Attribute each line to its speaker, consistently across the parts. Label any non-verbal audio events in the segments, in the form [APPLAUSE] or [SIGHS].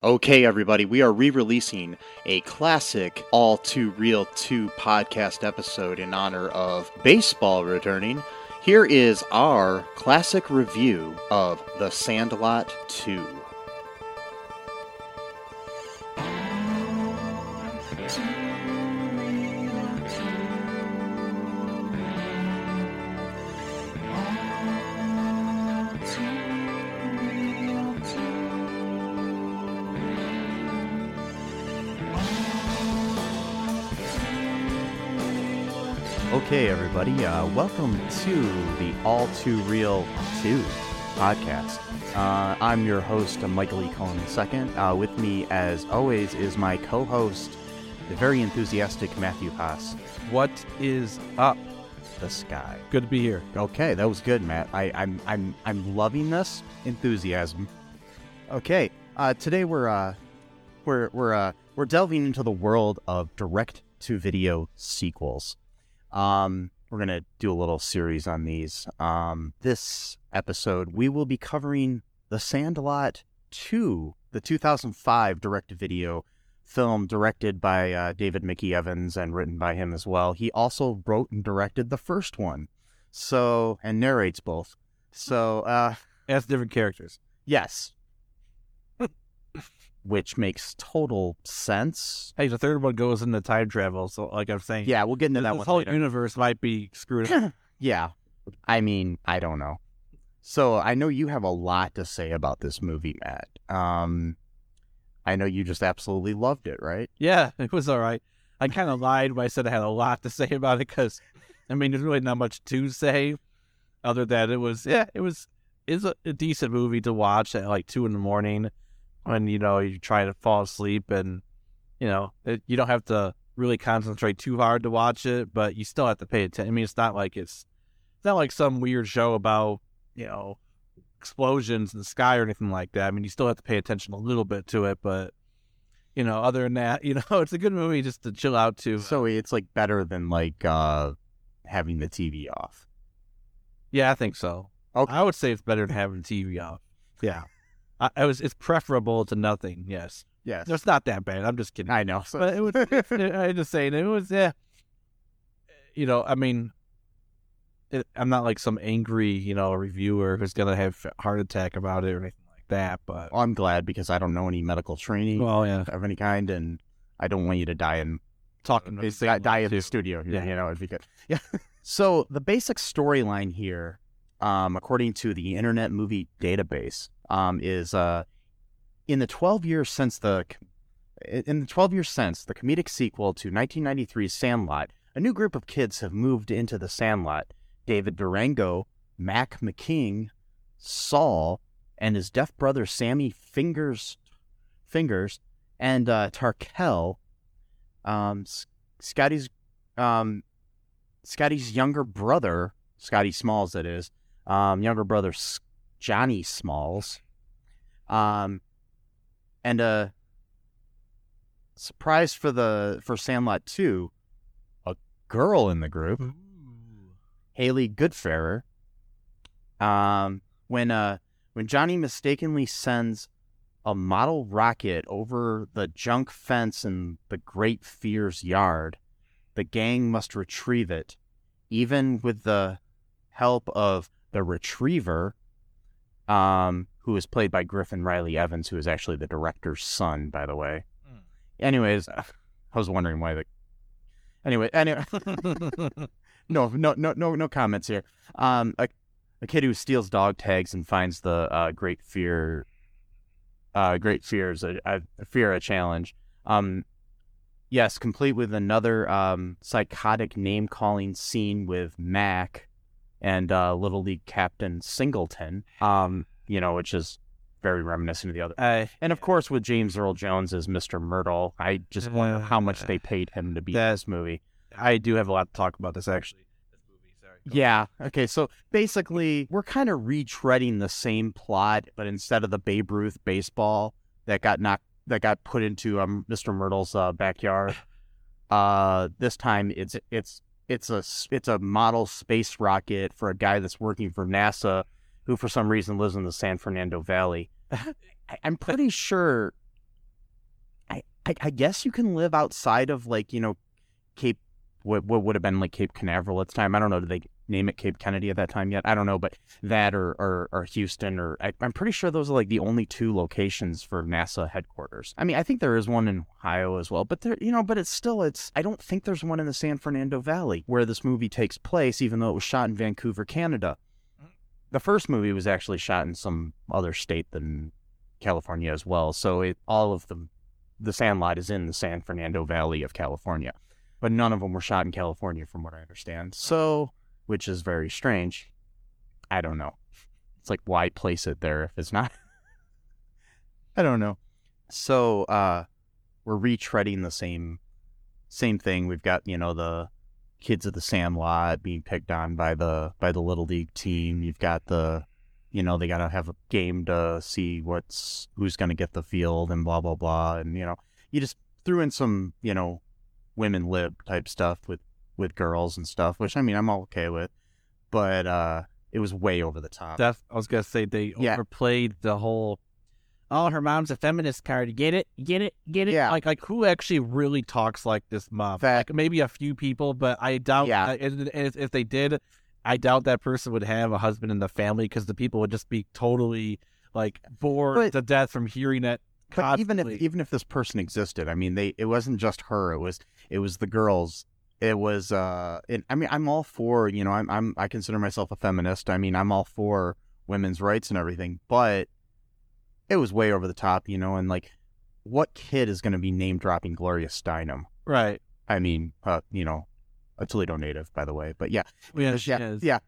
Speaker 1: Okay, everybody, we are re releasing a classic All Too Real 2 podcast episode in honor of baseball returning. Here is our classic review of The Sandlot 2. Okay, everybody, uh, welcome to the All Too Real 2 podcast. Uh, I'm your host, Michael E. Cullen II. Uh, with me, as always, is my co host, the very enthusiastic Matthew Haas.
Speaker 2: What is up?
Speaker 1: The sky.
Speaker 2: Good to be here.
Speaker 1: Okay, that was good, Matt. I, I'm I'm I'm loving this enthusiasm. Okay, uh, today we're uh, we're we're uh, we're delving into the world of direct to video sequels. Um, we're gonna do a little series on these. Um, this episode we will be covering The Sandlot 2, the 2005 direct to video film directed by uh, David Mickey Evans and written by him as well. He also wrote and directed the first one, so and narrates both. So, uh,
Speaker 2: As different characters.
Speaker 1: yes, [LAUGHS] which makes total sense.
Speaker 2: Hey, the third one goes into time travel, so like I'm saying,
Speaker 1: Yeah, we'll get into
Speaker 2: this
Speaker 1: that one
Speaker 2: whole
Speaker 1: later.
Speaker 2: universe might be screwed up. [COUGHS]
Speaker 1: Yeah. I mean, I don't know. So I know you have a lot to say about this movie, Matt. Um, I know you just absolutely loved it, right?
Speaker 2: yeah, it was all right. I kind of lied when I said I had a lot to say about it because, I mean, there's really not much to say, other than it was yeah, it was is a, a decent movie to watch at like two in the morning when you know you're trying to fall asleep and you know it, you don't have to really concentrate too hard to watch it, but you still have to pay attention. I mean, it's not like it's it's not like some weird show about you know explosions in the sky or anything like that. I mean, you still have to pay attention a little bit to it, but you know, other than that, [LAUGHS] you know, it's a good movie just to chill out to.
Speaker 1: So it's like better than like uh having the TV off.
Speaker 2: yeah, I think so.
Speaker 1: Okay.
Speaker 2: I would say it's better than having the TV off. Yeah, I, I was. It's preferable to nothing. Yes,
Speaker 1: Yes.
Speaker 2: it's not that bad. I'm just kidding.
Speaker 1: I know. So, [LAUGHS]
Speaker 2: but it was. I just saying it was. Yeah, you know, I mean, it, I'm not like some angry, you know, reviewer who's gonna have a heart attack about it or anything like that. But
Speaker 1: I'm glad because I don't know any medical training
Speaker 2: well, yeah,
Speaker 1: of any kind, and I don't want you to die in
Speaker 2: talking
Speaker 1: It's die, die in the studio. Yeah,
Speaker 2: Yeah.
Speaker 1: you know, it'd be good. Yeah. [LAUGHS] so the basic storyline here, um, according to the Internet Movie Database, um, is uh, in the 12 years since the in the 12 years since the comedic sequel to 1993's Sandlot, a new group of kids have moved into the Sandlot. David Durango, Mac McKing, Saul, and his deaf brother Sammy Fingers, Fingers, and uh, Tarquell um, Scotty's um, Scotty's younger brother, Scotty Smalls, that is, um, younger brother S- Johnnie Smalls, um, and a surprise for the for Sandlot two, a girl in the group, Hayley Goodfairer. Um, when uh when Johnnie mistakenly sends a model rocket over the junk fence in the Great Fear's yard, the gang must retrieve it, even with the help of the retriever, um, who is played by Griffin Riley Evans, who is actually the director's son, by the way.
Speaker 2: Mm.
Speaker 1: Anyways, [LAUGHS] I was wondering why the. Anyway, anyway, [LAUGHS] no, no, no, no, no comments here. Um, a, a kid who steals dog tags and finds the uh, Great Fear uh, Great Fears, a, a, a fear, a challenge. Um, yes, complete with another um, psychotic name calling scene with Mac and uh, Little League captain Singleton. Um, you know, which is very reminiscent of the other.
Speaker 2: I
Speaker 1: And of course, with James Earl Jones as Mr. Mertle, I just wonder how much they paid him to be in this movie.
Speaker 2: I do have a lot to talk about this actually. This movie, sorry. Go
Speaker 1: Yeah. Okay. So basically, we're kind of retreading the same plot, but instead of the Babe Ruth baseball that got knocked, that got put into um, Mr. Mertle's uh, backyard, uh, this time it's it's it's a it's a model space rocket for a guy that's working for NASA, who for some reason lives in the San Fernando Valley. [LAUGHS] I, I'm pretty sure. I, I I guess you can live outside of like you know, Cape what what would have been like Cape Canaveral at the time. I don't know. Did they name it Cape Kennedy at that time yet? I don't know, but that or or, or Houston or I, I'm pretty sure those are like the only two locations for NASA headquarters. I mean, I think there is one in Ohio as well, but there you know, but it's still it's. I don't think there's one in the San Fernando Valley where this movie takes place, even though it was shot in Vancouver, Canada. The first movie was actually shot in some other state than California as well, so it all of the the Sandlot is in the San Fernando Valley of California but none of them were shot in California, from what I understand. So, which is very strange. I don't know. It's like, why place it there if it's not? [LAUGHS] I don't know. So, uh, we're retreading the same, same thing. We've got you know the kids of the Sandlot being picked on by the by the little league team. You've got the, you know, they gotta have a game to see what's who's gonna get the field and blah blah blah, and you know, you just threw in some you know women lib type stuff with with girls and stuff, which I mean I'm all okay with, but uh it was way over the top.
Speaker 2: I was gonna say they
Speaker 1: Yeah.
Speaker 2: overplayed the whole. Oh, her mom's a feminist card. Get it? Get it? Get it?
Speaker 1: Yeah.
Speaker 2: Like, like who actually really talks like this mom?
Speaker 1: Fact.
Speaker 2: Like maybe a few people, but I doubt.
Speaker 1: Yeah.
Speaker 2: uh, if, if they did, I doubt that person would have a husband in the family because the people would just be totally like bored
Speaker 1: But-
Speaker 2: to death from hearing it.
Speaker 1: but even if even if this person existed, I mean they it wasn't just her, it was it was the girls. It was uh it, I mean I'm all for, you know, I'm I'm I consider myself a feminist. I mean, I'm all for women's rights and everything, but it was way over the top, you know, and like what kid is going to be name dropping Gloria Steinem?
Speaker 2: right?
Speaker 1: I mean, uh, you know, a Toledo native, by the way. But yeah,
Speaker 2: Yeah, she
Speaker 1: yeah,
Speaker 2: is.
Speaker 1: yeah.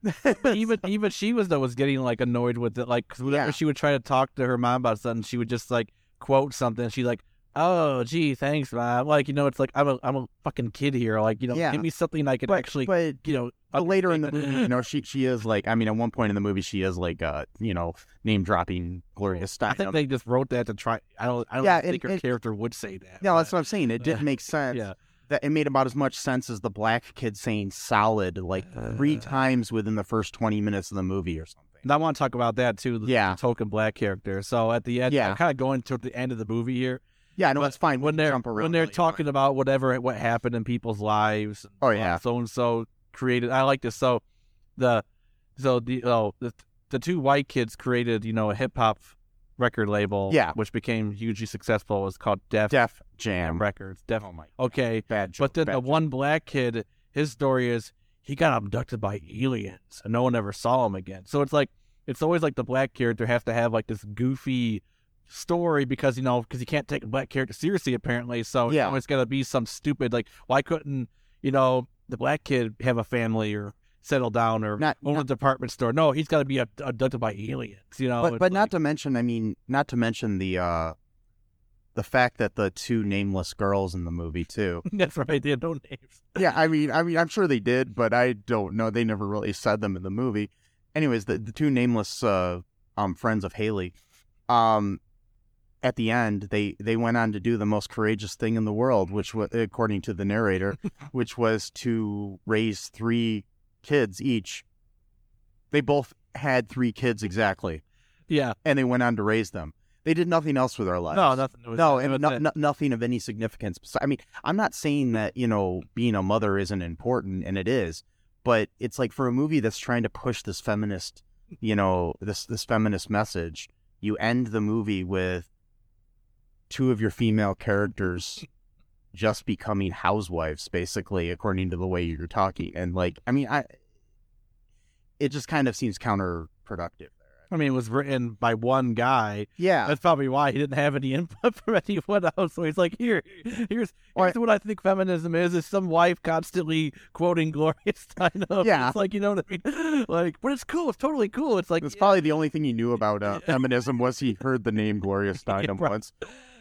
Speaker 2: Even [LAUGHS] even she was though was getting like annoyed with it. Like 'cause whenever
Speaker 1: Yeah.
Speaker 2: she would try to talk to her mom about something, she would just like quote something. She like, "Oh, gee, thanks, mom." Like you know, it's like I'm a I'm a fucking kid here. Like you know,
Speaker 1: Yeah.
Speaker 2: give me something I could
Speaker 1: but,
Speaker 2: actually
Speaker 1: but
Speaker 2: you know.
Speaker 1: But later in the movie, you know, [LAUGHS] she she is like, I mean, at one point in the movie, she is like, uh, you know, name dropping Gloria Steinem.
Speaker 2: I think they just wrote that to try. I don't. I don't
Speaker 1: Yeah,
Speaker 2: think
Speaker 1: and-
Speaker 2: her
Speaker 1: and-
Speaker 2: character would say that.
Speaker 1: no, that's what I'm saying. It didn't make [LAUGHS] sense.
Speaker 2: Yeah.
Speaker 1: That it made about as much sense as the black kid saying "solid" like three
Speaker 2: Uh.
Speaker 1: times within the first 20 minutes of the movie or something.
Speaker 2: And I want to talk about that too. The,
Speaker 1: Yeah.
Speaker 2: the token black character. So at the end,
Speaker 1: Yeah.
Speaker 2: I'm kind of going to the end of the movie here.
Speaker 1: Yeah, no,
Speaker 2: But
Speaker 1: it's fine.
Speaker 2: When they're when they're talking about whatever what happened in people's lives.
Speaker 1: Oh, yeah.
Speaker 2: so and so created. I like this. So the so the oh the the two white kids created you know a hip hop record label.
Speaker 1: Yeah.
Speaker 2: which became hugely successful. It was called Def,
Speaker 1: Def Jam.
Speaker 2: Records. Def.
Speaker 1: Oh my.
Speaker 2: Okay,
Speaker 1: Bad joke.
Speaker 2: but then
Speaker 1: bad
Speaker 2: the
Speaker 1: joke.
Speaker 2: one black kid, his story is he got abducted by aliens and no one ever saw him again. So it's like it's always like the black character has to have like this goofy story because you know because you can't take a black character seriously apparently. So
Speaker 1: Yeah.
Speaker 2: you know, it's got to be some stupid like why couldn't you know the black kid have a family or settle down or
Speaker 1: Not-
Speaker 2: own a department store? No, he's got to be abducted by aliens. You know,
Speaker 1: but but not to mention, I mean, not to mention the uh, the fact that the two nameless girls in the movie too. [LAUGHS]
Speaker 2: that's right. They have no names.
Speaker 1: yeah, I mean, I mean, I'm sure they did, but I don't know. They never really said them in the movie. Anyways, the the two nameless uh, um friends of Hayley, um, at the end they they went on to do the most courageous thing in the world, which was according to the narrator, [LAUGHS] which was to raise three kids each. They both had three kids exactly,
Speaker 2: Yeah,
Speaker 1: and they went on to raise them. They did nothing else with their lives.
Speaker 2: no, nothing.
Speaker 1: No, and no, no, nothing of any significance. So, I mean, I'm not saying that you know being a mother isn't important, and it is, but it's like for a movie that's trying to push this feminist, you know, this this feminist message, you end the movie with two of your female characters just becoming housewives, basically, according to the way you're talking, and like, I mean, I, it just kind of seems counterproductive.
Speaker 2: I mean, it was written by one guy.
Speaker 1: Yeah.
Speaker 2: That's probably why he didn't have any [LAUGHS] input from anyone else. So he's like, here, here's, here's what I think feminism is: is some wife constantly quoting Gloria [LAUGHS] Steinem.
Speaker 1: Yeah.
Speaker 2: it's like you know what I mean. [LAUGHS] Like, but it's cool. It's totally cool. It's like
Speaker 1: That's probably the only thing he knew about uh, feminism was he heard the name Gloria Steinem
Speaker 2: right.
Speaker 1: once.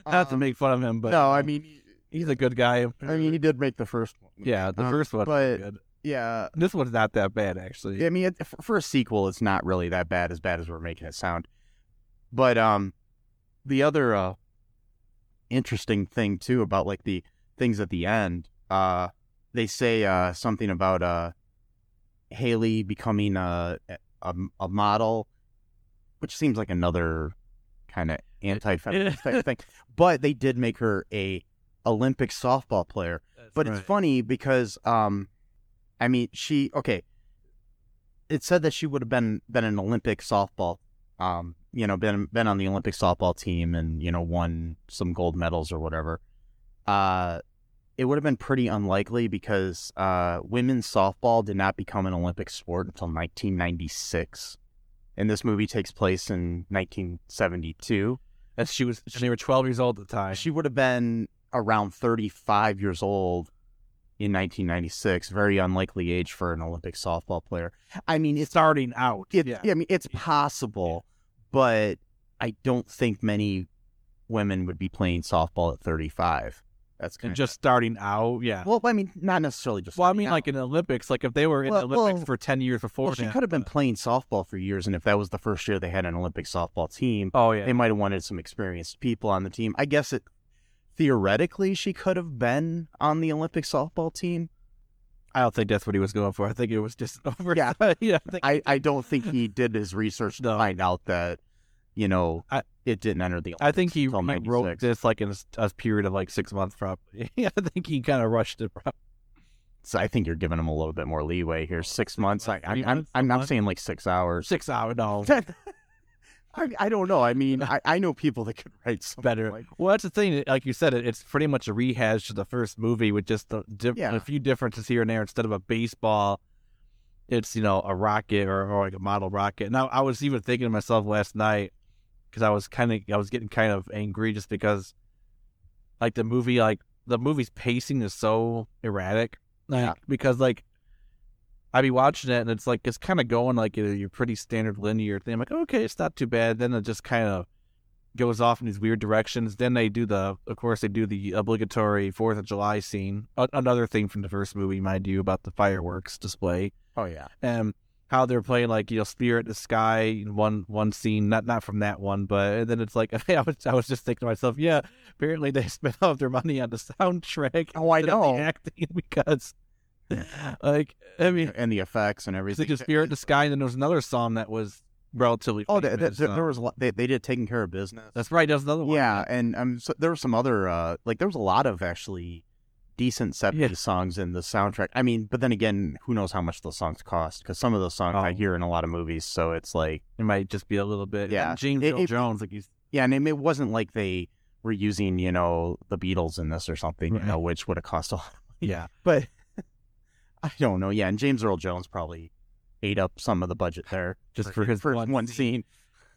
Speaker 2: Not to
Speaker 1: Um,
Speaker 2: make fun of him, but
Speaker 1: no, I mean,
Speaker 2: he's a good guy.
Speaker 1: I mean, he did make the first one.
Speaker 2: yeah, the
Speaker 1: Um,
Speaker 2: first one,
Speaker 1: but-. Yeah,
Speaker 2: This one's not that bad actually.
Speaker 1: I mean, it, for- for a sequel, it's not really that bad, as bad as we're making it sound. But um, the other uh, interesting thing too about like the things at the end, uh, they say uh something about uh Hayley becoming a a, a model, which seems like another kind of anti-feminist type thing. But they did make her a Olympic softball player. But it's funny because um I mean she okay. It said that she would have been been an Olympic softball um you know been been on the Olympic softball team and you know won some gold medals or whatever. Uh it would have been pretty unlikely because uh women's softball did not become an Olympic sport until 1996. And this movie takes place in 1972.
Speaker 2: That's she was. They were twelve years old at the time.
Speaker 1: She would have been around 35 years old in 1996. Very unlikely age for an Olympic softball player. I mean, it's
Speaker 2: starting out.
Speaker 1: it,
Speaker 2: yeah.
Speaker 1: I mean, it's possible, but I don't think many women would be playing softball at 35. That's kind
Speaker 2: and just starting out. Yeah.
Speaker 1: well, I mean, not necessarily just.
Speaker 2: Well, I mean,
Speaker 1: out.
Speaker 2: like in Olympics, like if they were in
Speaker 1: Well-
Speaker 2: Olympics
Speaker 1: well-
Speaker 2: for ten years before,
Speaker 1: well, she could have been playing softball for years, and if that was the first year they had an Olympic softball team,
Speaker 2: Oh yeah.
Speaker 1: they might have wanted some experienced people on the team. I guess it theoretically she could have been on the Olympic softball team.
Speaker 2: I don't think that's what he was going for. I think it was just [LAUGHS] over.
Speaker 1: Yeah. [LAUGHS]
Speaker 2: yeah. I think,
Speaker 1: I, I don't think he did his research to
Speaker 2: No.
Speaker 1: find out that you know
Speaker 2: I-
Speaker 1: it didn't enter the.
Speaker 2: I think he, wrote this like in a, a period of like six months, probably. [LAUGHS] I think he kind of rushed it. Probably.
Speaker 1: So I think you're giving him a little bit more leeway here. Oh, six months. I, I,
Speaker 2: three
Speaker 1: I'm not saying like six hours.
Speaker 2: Six hours, no, [LAUGHS]
Speaker 1: I, I don't know. I mean, I, I know people that could write
Speaker 2: better.
Speaker 1: Like,
Speaker 2: Well, that's the thing. Like you said, it, it's pretty much a rehash of the first movie with just a, diff-
Speaker 1: Yeah.
Speaker 2: a few differences here and there. Instead of a baseball, it's you know a rocket or, or like a model rocket. Now I was even thinking to myself last night because I was kind of I was getting kind of angry just because like the movie like the movie's pacing is so erratic. Like,
Speaker 1: Yeah.
Speaker 2: Because like I'd be watching it and it's like it's kind of going like a, your pretty standard linear thing. I'm like, okay, it's not too bad. Then it just kind of goes off in these weird directions. Then they do the, of course, they do the obligatory Fourth of July scene. A- another thing from the first movie, mind you, about the fireworks display
Speaker 1: oh yeah.
Speaker 2: and how they're playing like you know Spirit in the Sky in one one scene. Not not from that one, but and then it's like [LAUGHS] I was I was just thinking to myself, yeah, apparently they [LAUGHS] spent all of their money on the soundtrack.
Speaker 1: Oh, I [LAUGHS]
Speaker 2: instead of the
Speaker 1: know.
Speaker 2: acting because. Like I mean,
Speaker 1: And the effects and everything.
Speaker 2: like the Spirit the Sky, and then there was another song that was relatively.
Speaker 1: Oh, there,
Speaker 2: famous,
Speaker 1: there,
Speaker 2: uh,
Speaker 1: there was a lot, they they did taking care of business.
Speaker 2: That's right. There's another one.
Speaker 1: yeah, and um, so there were some other uh, like there was a lot of actually decent set
Speaker 2: Yeah.
Speaker 1: piece songs in the soundtrack. I mean, but then again, who knows how much those songs cost? Because some of those songs I
Speaker 2: Oh.
Speaker 1: hear in a lot of movies, so it's like
Speaker 2: It might just be a little bit.
Speaker 1: Yeah.
Speaker 2: James
Speaker 1: It-
Speaker 2: Earl Jones, like he's
Speaker 1: yeah, and it, it wasn't like they were using you know the Beatles in this or something, you know, which would have cost a lot.
Speaker 2: yeah. [LAUGHS]
Speaker 1: But [LAUGHS] I don't know. Yeah, and James Earl Jones probably ate up some of the budget there [LAUGHS]
Speaker 2: Just for his
Speaker 1: for
Speaker 2: one
Speaker 1: one
Speaker 2: scene.
Speaker 1: scene.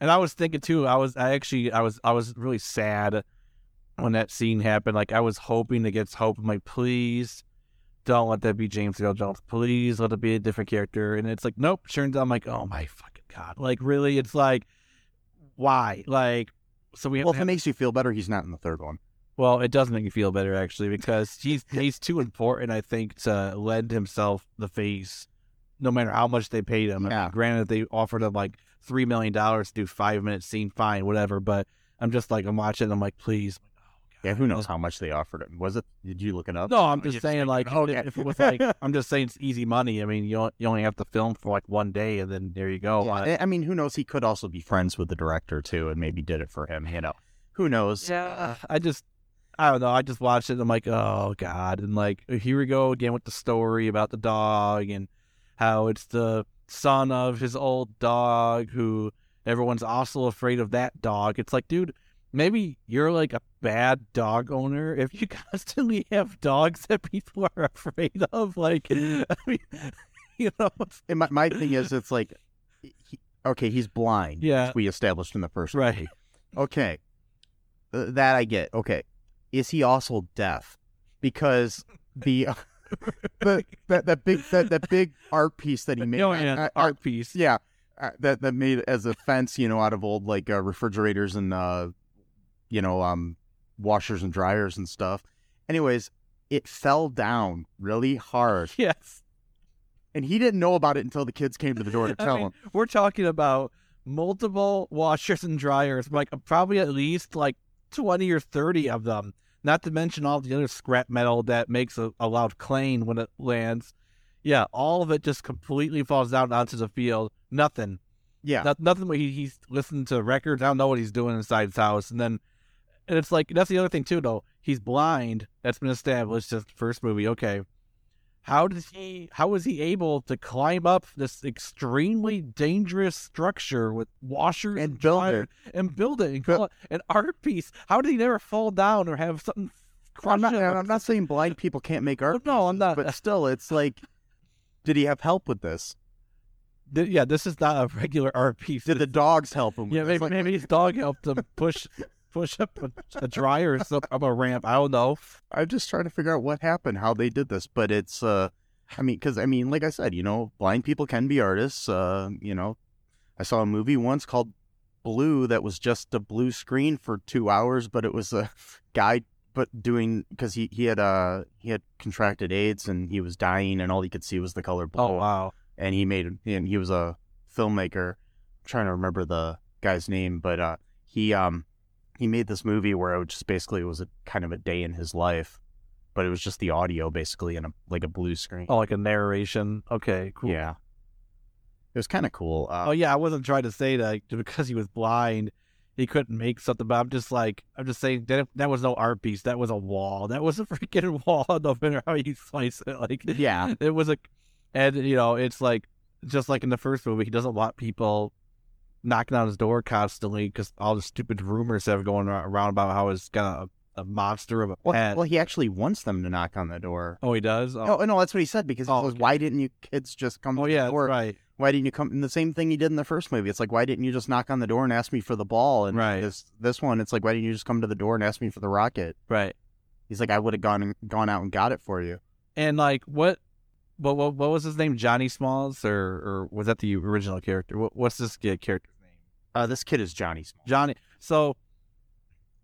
Speaker 2: And I was thinking too. I was I actually I was I was really sad when that scene happened. Like I was hoping against hope. I'm like, please don't let that be James Earl Jones. Please let it be a different character. And it's like, nope. Turns out I'm like, oh my fucking god. Like really, it's like, why? Like, so we have.
Speaker 1: Well, if it makes you feel better, he's not in the third one.
Speaker 2: well, it does make me feel better actually because he's [LAUGHS] he's too important, I think, to lend himself the face, no matter how much they paid him. I mean, granted, they offered him like three million dollars to do five minute scene, fine, whatever. But I'm just like I'm watching, and I'm like, please.
Speaker 1: Yeah, who knows how much they offered him? Was it? Did you look it up?
Speaker 2: No, I'm
Speaker 1: Oh,
Speaker 2: just
Speaker 1: you
Speaker 2: saying, like,
Speaker 1: okay.
Speaker 2: if it was like, I'm just saying it's easy money. I mean, you you only have to film for like one day, and then there you go.
Speaker 1: Yeah, I- eh, I mean, who knows? He could also be friends with the director too, and maybe did it for him. You know, who knows?
Speaker 2: Yeah, I just, I don't know. I just watched it. and I'm like, oh god, and like here we go again with the story about the dog and how it's the son of his old dog who everyone's also afraid of that dog. It's like, dude, maybe you're like a bad dog owner if you [LAUGHS] constantly have dogs that people are [LAUGHS] afraid of. Like, [LAUGHS] I mean, you know,
Speaker 1: And my, my thing is, it's like, he, okay, he's blind.
Speaker 2: Yeah.
Speaker 1: which we established in the first.
Speaker 2: Right.
Speaker 1: movie. Okay, Th- that I get. Okay, is he also deaf? Because the the that that big that, that big art piece that he made.
Speaker 2: Oh, yeah,
Speaker 1: uh,
Speaker 2: art piece.
Speaker 1: yeah, uh, that that made as a fence, you know, out of old like uh, refrigerators and uh, you know, um, washers and dryers and stuff. Anyways, it fell down really hard, [LAUGHS]
Speaker 2: Yes.
Speaker 1: and he didn't know about it until the kids came to the door to [LAUGHS] tell
Speaker 2: mean,
Speaker 1: him.
Speaker 2: We're talking about multiple washers and dryers, like probably at least like 20 or 30 of them. Not to mention all the other scrap metal that makes a, a loud clang when it lands. Yeah, all of it just completely falls down onto the field. Nothing.
Speaker 1: Yeah,
Speaker 2: Not, nothing. He, he's listening to records. I don't know what he's doing inside his house. And then, and it's like, that's the other thing too, though. He's blind. That's been established since the first movie. Okay. How did he, how was he able to climb up this extremely dangerous structure with washers
Speaker 1: And build
Speaker 2: dryers and build it and call it an art piece? How did he never fall down or have something
Speaker 1: I'm not. I'm not saying blind people can't make art. [LAUGHS]
Speaker 2: No, I'm not.
Speaker 1: but still, it's like, did he have help with this?
Speaker 2: Th- yeah, this is not a regular art piece.
Speaker 1: Did the dogs help him?
Speaker 2: Yeah, maybe,
Speaker 1: Like,
Speaker 2: maybe his dog helped him push push up a, a dryer or something up a ramp. I don't know.
Speaker 1: I'm just trying to figure out what happened, how they did this. But it's, uh, I mean, because I mean, like I said, you know, blind people can be artists. Uh, you know, I saw a movie once called Blue that was just a blue screen for two hours, but it was a guy but doing because he he had uh he had contracted AIDS and he was dying and all he could see was the color blue.
Speaker 2: Oh wow.
Speaker 1: and he made and he was a filmmaker. I'm trying to remember the guy's name, but uh, he um he made this movie where it was just basically was a kind of a day in his life, but it was just the audio basically in a like a blue screen.
Speaker 2: Oh, like a narration. Okay, cool.
Speaker 1: yeah, it was kind of cool. Uh,
Speaker 2: Oh yeah, I wasn't trying to say that [LAUGHS] because he was blind, he couldn't make something. But I'm just like, I'm just saying that that was no art piece. That was a wall. [LAUGHS] That was a freaking wall. [LAUGHS] No matter how you slice it, like
Speaker 1: yeah,
Speaker 2: it was a, and you know, it's like just like in the first movie, he doesn't want people knocking on his door constantly because all the stupid rumors that are going around about how he's got a, a monster of a
Speaker 1: well,
Speaker 2: pet.
Speaker 1: well, he actually wants them to knock on the door.
Speaker 2: oh, he does. Oh,
Speaker 1: Oh, oh no, that's what he said because he
Speaker 2: Oh,
Speaker 1: goes. "Why didn't you kids just come?"
Speaker 2: oh
Speaker 1: to
Speaker 2: yeah,
Speaker 1: the door?
Speaker 2: right.
Speaker 1: Why didn't you come? And the same thing he did in the first movie. It's like, why didn't you just knock on the door and ask me for the ball? And
Speaker 2: Right.
Speaker 1: this this one, it's like, why didn't you just come to the door and ask me for the rocket?
Speaker 2: Right.
Speaker 1: He's like, I would have gone and gone out and got it for you.
Speaker 2: And like what what what, what was his name? Johnnie Smalls or or was that the original character? What, what's this kid character's name?
Speaker 1: Uh, this kid is Johnnie. Small.
Speaker 2: Johnnie. So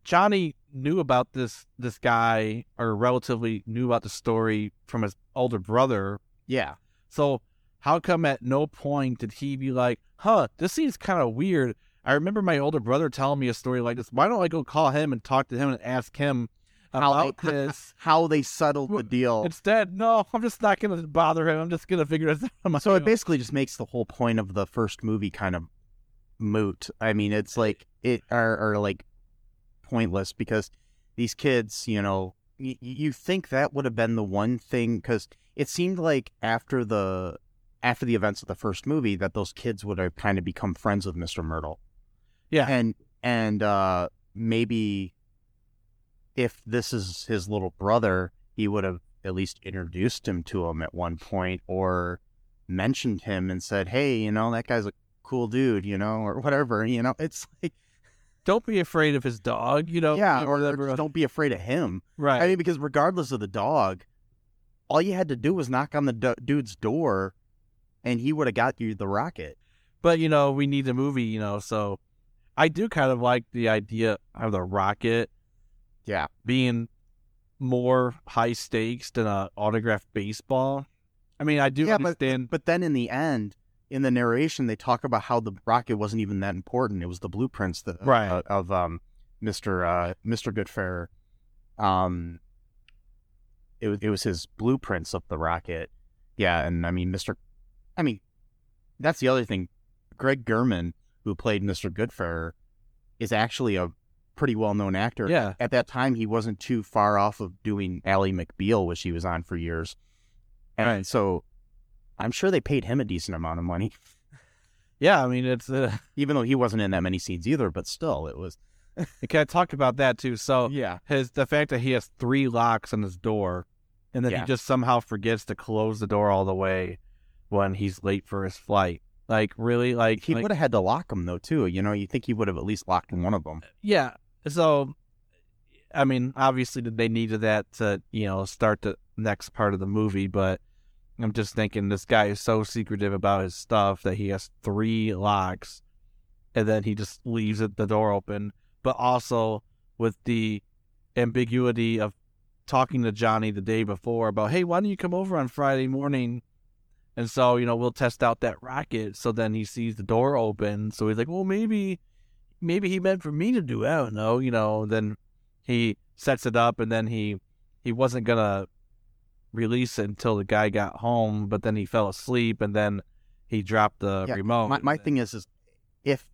Speaker 2: Johnnie knew about this this guy or relatively knew about the story from his older brother.
Speaker 1: Yeah,
Speaker 2: So how come at no point did he be like, "Huh, this seems kind of weird." I remember my older brother telling me a story like this. Why don't I go call him and talk to him and ask him
Speaker 1: how they, [LAUGHS]
Speaker 2: this?
Speaker 1: how they settled the deal.
Speaker 2: Instead, no, I'm just not going to bother him. I'm just going to figure this out.
Speaker 1: So it basically just makes the whole point of the first movie kind of moot. I mean, it's like it are, are like pointless because these kids, you know, y- you think that would have been the one thing because it seemed like after the after the events of the first movie that those kids would have kind of become friends with Mr. Mertle.
Speaker 2: Yeah.
Speaker 1: And and uh maybe if this is his little brother, he would have at least introduced him to him at one point or mentioned him and said, "Hey, you know, that guy's a cool dude, you know, or whatever." You know, [LAUGHS] it's like,
Speaker 2: don't be afraid of his dog. You know,
Speaker 1: yeah, or, or don't be afraid of him.
Speaker 2: right.
Speaker 1: I mean, because regardless of the dog, all you had to do was knock on the du- dude's door, and he would have got you the rocket.
Speaker 2: but you know, we need a movie. You know, so I do kind of like the idea of the rocket
Speaker 1: Yeah,
Speaker 2: being more high stakes than a autographed baseball. I mean, I do
Speaker 1: Yeah, but-
Speaker 2: understand.
Speaker 1: but then in the end. In the narration, they talk about how the rocket wasn't even that important. It was the blueprints that,
Speaker 2: Right.
Speaker 1: uh, of um, Mister uh, Mister Goodfair. Um, it was it was his blueprints of the rocket. Yeah, and I mean, Mister, I mean, that's the other thing. Greg Germann, who played Mister Goodfair, is actually a pretty well known actor.
Speaker 2: Yeah.
Speaker 1: At that time, he wasn't too far off of doing Ally McBeal, which he was on for years. And
Speaker 2: Right.
Speaker 1: so, I'm sure they paid him a decent amount of money, [LAUGHS]
Speaker 2: yeah, I mean, it's. Uh, [LAUGHS]
Speaker 1: even though he wasn't in that many scenes either. But still, it was. [LAUGHS]
Speaker 2: I kind of talked about that too. So
Speaker 1: Yeah.
Speaker 2: his the fact that he has three locks on his door, and then
Speaker 1: Yeah.
Speaker 2: he just somehow forgets to close the door all the way when he's late for his flight. Like really, like
Speaker 1: He
Speaker 2: like-
Speaker 1: would have had to lock them though too. You know, you think he would have at least locked one of them.
Speaker 2: Yeah. So, I mean, obviously they needed that to, you know, start the next part of the movie, but I'm just thinking this guy is so secretive about his stuff that he has three locks and then he just leaves it, the door open, but also with the ambiguity of talking to Johnnie the day before about, hey, why don't you come over on Friday morning? And so, you know, we'll test out that rocket. So then he sees the door open. So he's like, well, maybe maybe he meant for me to do. I don't know, you know. Then he sets it up, and then he he wasn't gonna release it until the guy got home, but then he fell asleep, and then he dropped the
Speaker 1: Yeah,
Speaker 2: remote.
Speaker 1: My my thing is is if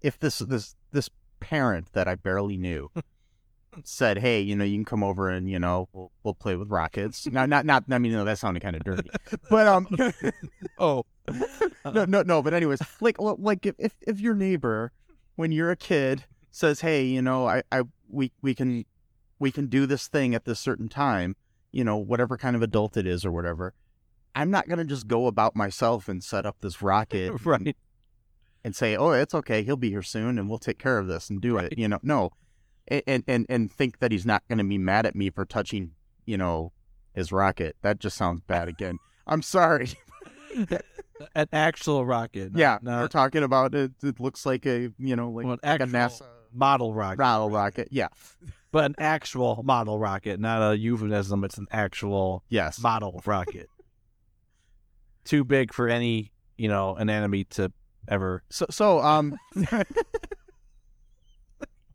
Speaker 1: if this this this parent that I barely knew [LAUGHS] said, "Hey, you know, you can come over and you know we'll we'll play with rockets." now, not not I mean, no, that sounded kind of dirty, but um, [LAUGHS]
Speaker 2: oh, [LAUGHS]
Speaker 1: no no no. But anyways, like like if, if if your neighbor when you're a kid says, "Hey, you know, I I we we can we can do this thing at this certain time," you know, whatever kind of adult it is or whatever. I'm not gonna just go about myself and set up this rocket [LAUGHS]
Speaker 2: right.
Speaker 1: and say, "Oh, it's okay. He'll be here soon, and we'll take care of this and do it." You know, no, and and and, and think that he's not going to be mad at me for touching, you know, his rocket. That just sounds bad again. I'm sorry. [LAUGHS]
Speaker 2: An actual rocket. not-
Speaker 1: yeah, we're talking about it. It looks like a you know like,
Speaker 2: well,
Speaker 1: like a NASA
Speaker 2: model rocket,
Speaker 1: rattle rocket. Yeah.
Speaker 2: but an actual model rocket, not a euphemism. It's an actual
Speaker 1: Yes.
Speaker 2: model rocket. Too big for any, you know, an enemy to ever.
Speaker 1: So so um, [LAUGHS]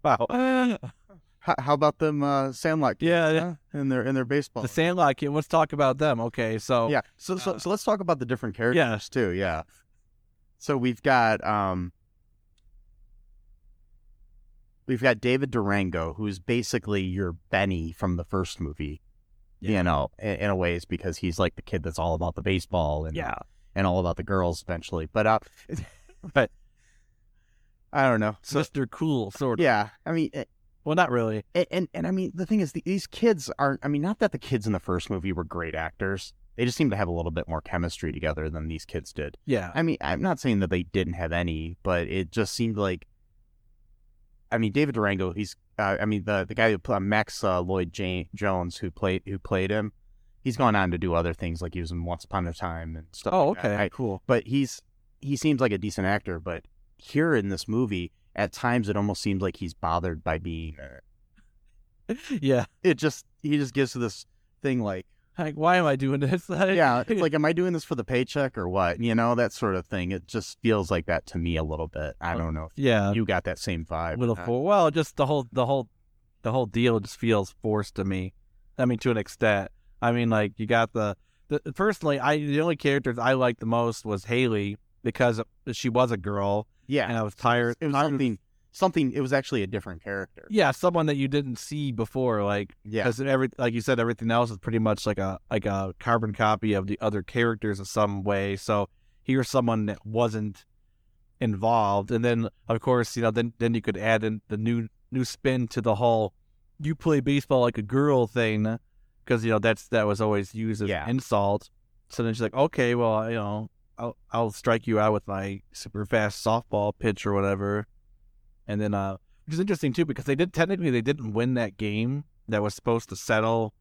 Speaker 2: Wow. [LAUGHS]
Speaker 1: how, how about them uh, Sandlot? kids,
Speaker 2: Yeah, yeah.
Speaker 1: huh? in their in their baseball.
Speaker 2: The Sandlot kid. Let's talk about them. Okay, so
Speaker 1: Yeah. So so
Speaker 2: uh,
Speaker 1: so let's talk about the different characters
Speaker 2: Yeah.
Speaker 1: too. Yeah. So we've got um we've got David Durango, who's basically your Benny from the first movie. You know, in, in a ways because he's like the kid that's all about the baseball and
Speaker 2: yeah,
Speaker 1: and all about the girls eventually. But uh, [LAUGHS]
Speaker 2: Right.
Speaker 1: I don't know. So
Speaker 2: Mister Cool, sort of.
Speaker 1: yeah, I mean, eh,
Speaker 2: Well, not really.
Speaker 1: and, and and I mean the thing is these kids aren't. I mean, not that the kids in the first movie were great actors. They just seem to have a little bit more chemistry together than these kids did.
Speaker 2: Yeah,
Speaker 1: I mean, I'm not saying that they didn't have any, but it just seemed like. I mean, David Durango. He's. Uh, I mean, the the guy who played Max uh, Lloyd J- Jones, who played who played him, he's gone on to do other things, like he was in Once Upon a Time and stuff.
Speaker 2: Oh,
Speaker 1: like
Speaker 2: okay,
Speaker 1: I-
Speaker 2: cool.
Speaker 1: but he's he seems like a decent actor. But here in this movie, at times it almost seems like he's bothered by being. [LAUGHS]
Speaker 2: yeah,
Speaker 1: It just he just gives this thing like,
Speaker 2: like why am I doing this? [LAUGHS]
Speaker 1: yeah, it's [LAUGHS] like, am I doing this for the paycheck or what? You know, that sort of thing. It just feels like that to me a little bit. I don't know.
Speaker 2: yeah,
Speaker 1: you got that same vibe.
Speaker 2: little
Speaker 1: Uh,
Speaker 2: for well, just the whole the whole the whole deal just feels forced to me. I mean, to an extent. I mean, like you got the, the personally, I the only characters I liked the most was Hayley because she was a girl
Speaker 1: yeah,
Speaker 2: and I was tired.
Speaker 1: it was
Speaker 2: tired-
Speaker 1: something. Something. It was actually a different character.
Speaker 2: Yeah, someone that you didn't see before, like
Speaker 1: Yeah.
Speaker 2: because every like you said, everything else is pretty much like a like a carbon copy of the other characters in some way. So here's someone that wasn't involved, and then of course you know then then you could add in the new new spin to the whole you play baseball like a girl thing because you know that's that was always used as
Speaker 1: Yeah.
Speaker 2: an insult. So then she's like, okay, well you know I'll I'll strike you out with my super fast softball pitch or whatever, and then uh which is interesting too because they did technically they didn't win that game that was supposed to settle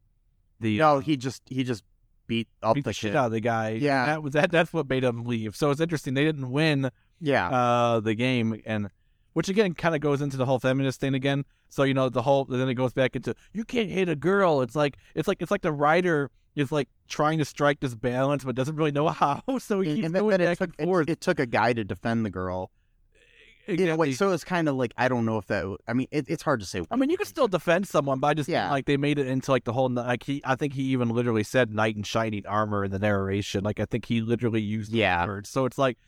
Speaker 2: the
Speaker 1: No, he just he just beat up
Speaker 2: beat
Speaker 1: the
Speaker 2: the shit out of the guy.
Speaker 1: Yeah.
Speaker 2: that was that. That's what made him leave. So it's interesting they didn't win
Speaker 1: Yeah.
Speaker 2: uh the game and which again kind of goes into the whole feminist thing again. So you know the whole then it goes back into you can't hit a girl. It's like it's like it's like the writer is like trying to strike this balance but doesn't really know [LAUGHS] how. So he
Speaker 1: and,
Speaker 2: keeps
Speaker 1: and then,
Speaker 2: going
Speaker 1: then it
Speaker 2: back
Speaker 1: took
Speaker 2: and forth.
Speaker 1: it, it took a guy to defend the girl. In a
Speaker 2: Exactly.
Speaker 1: way, so it's kind of like I don't know if that. I mean, it, it's hard to say.
Speaker 2: I mean, you can still defend someone, but I just
Speaker 1: Yeah.
Speaker 2: like they made it into like the whole like he. I think he even literally said knight in shining armor in the narration. Like I think he literally used
Speaker 1: Yeah.
Speaker 2: words. So it's like,